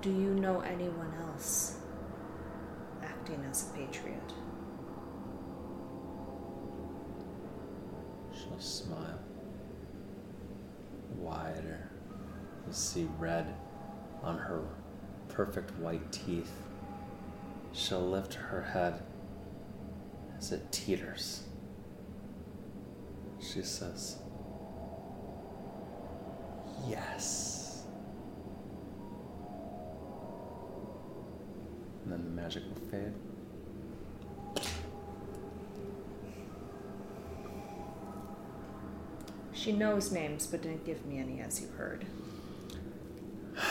Do you know anyone else acting as a patriot? She'll smile. Wider. You see red on her perfect white teeth. She'll lift her head as it teeters. She says, Yes. And then the magic will fade. She knows names, but didn't give me any, as you heard.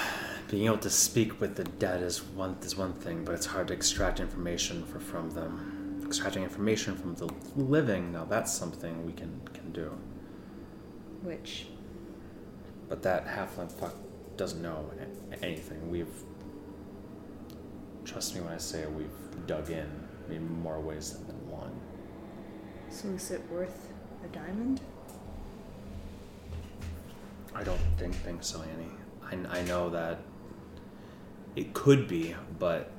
Being able to speak with the dead is one is one thing, but it's hard to extract information for, from them. Extracting information from the living, now that's something we can can do. Which, But that halfling fuck doesn't know anything. We've trust me when I say we've dug in in more ways than one. so is it worth a diamond? I don't think think so, Ani. I, I know that it could be, but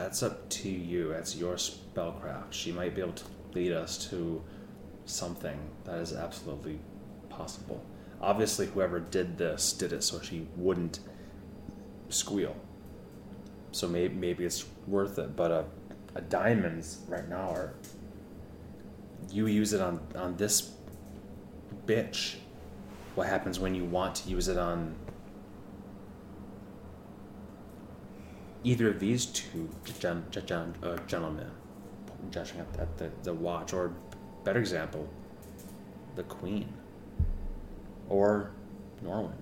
that's up to you. That's your spellcraft. She might be able to lead us to something that is absolutely possible. Obviously, whoever did this did it so she wouldn't squeal. So maybe maybe it's worth it. But a, a diamonds right now are you use it on on this bitch what happens when you want to use it on either of these two gen, gen, gen, uh, gentlemen judging at, at the, the watch or better example the queen or norwin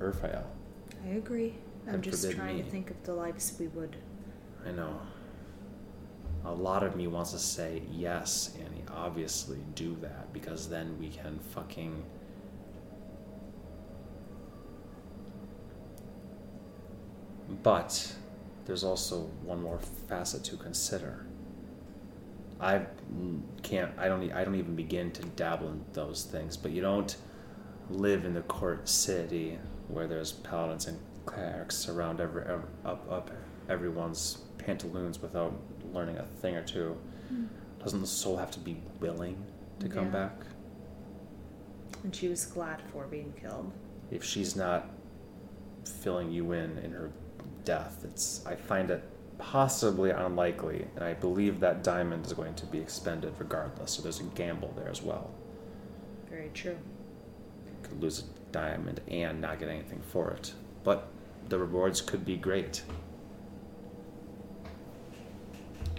urfael I agree. I'm just trying me. to think of the lives we would. i know a lot of me wants to say yes Ani obviously do that because then we can fucking But there's also one more facet to consider. I mm, can't. I don't. I don't even begin to dabble in those things. But you don't live in the court city where there's paladins and clerics around every, ev up up everyone's pantaloons without learning a thing or two. Doesn't the soul have to be willing to come Yeah. back? And she was glad for being killed. if she's not filling you in in her death it's i find it possibly unlikely and i believe that diamond is going to be expended regardless so there's a gamble there as well Very true. You could lose a diamond and not get anything for it but the rewards could be great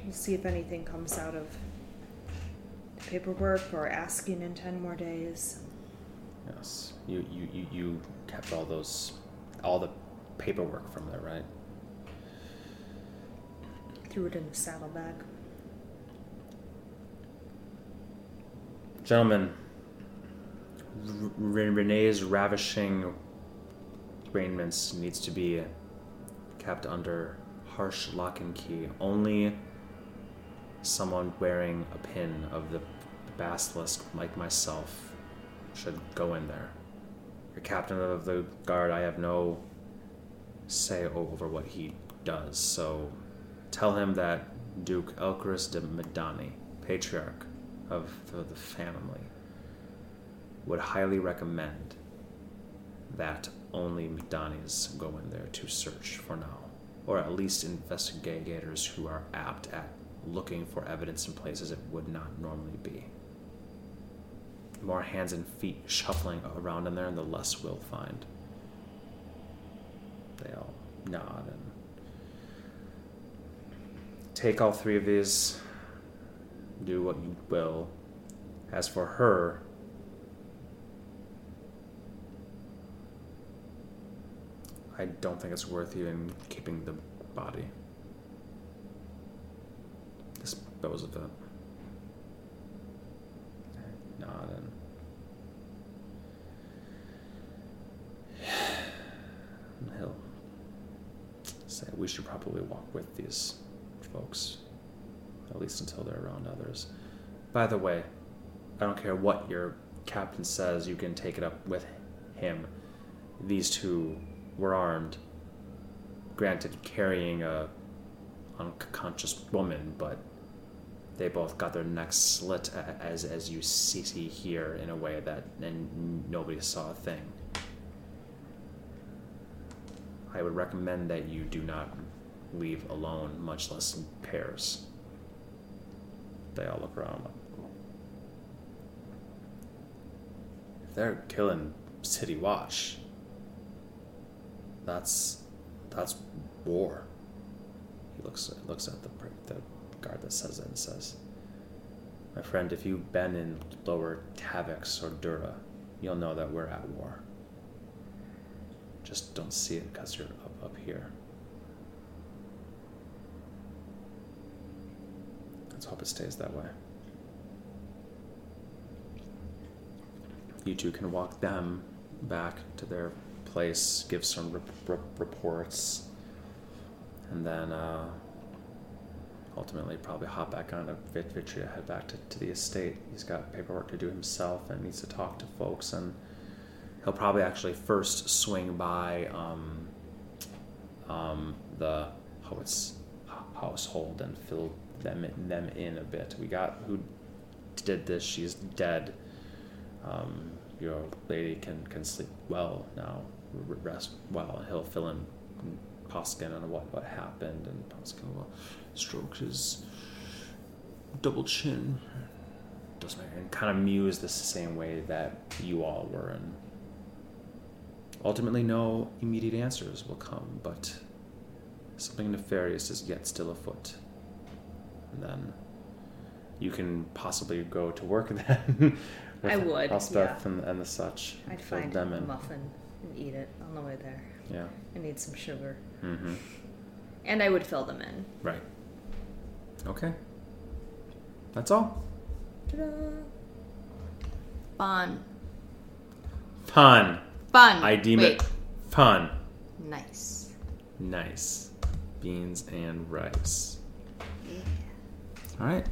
We'll see if anything comes out of the paperwork or asking in 10 more days. yes you you you, you kept all those all the paperwork from there right Threw it in the saddlebag. Gentlemen, R- Renee's ravishing raiments needs to be kept under harsh lock and key. Only someone wearing a pin of the basilisk, like myself, should go in there. Your captain of the guard, I have no say over what he does, so tell him that Duke Elchris de Medani, patriarch of the, family, would highly recommend that only McDonnies go in there to search for now, or at least investigators who are apt at looking for evidence in places it would not normally be. More hands and feet shuffling around in there, and the less we'll find. They all nod and take all three of these, do what you will. As for her, I don't think it's worth even keeping the body. Dispose of it. Nod and. He'll say we should probably walk with these folks, at least until they're around others. By the way, I don't care what your captain says, you can take it up with him. These two were armed. Granted, carrying a unconscious woman, but they both got their necks slit as as you see, see here in a way that and nobody saw a thing. I would recommend that you do not leave alone, much less in pairs. They all look around. If they're killing City Watch, that's that's war. He looks looks at the the guard that says it and says, "My friend, if you've been in Lower Tavix or Dura, you'll know that we're at war. Just don't see it because you're up up here." Hope it stays that way. You two can walk them back to their place, give some rep- rep- reports, and then uh, ultimately probably hop back on a Vit- Vitria, head back to, to the estate. He's got paperwork to do himself and needs to talk to folks, and he'll probably actually first swing by um, um, the Howitz household and fill them them in a bit. We got who did this. She's dead. Um, your lady can can sleep well now, rest well. He'll fill in Poskin on what what happened, and Poskin will stroke his double chin. Doesn't matter, and kind of muse the same way that you all were, and ultimately, no immediate answers will come, but something nefarious is yet still afoot. And then you can possibly go to work then. with I would, Elspeth yeah. and, and the such. I'd fill find them a in. muffin and eat it on the way there. Yeah. I need some sugar. Mm-hmm. And I would fill them in. Right. Okay. That's all. Ta-da! Fun. Fun. Fun. I deem Wait. it fun. Nice. Nice. Beans and rice. All right.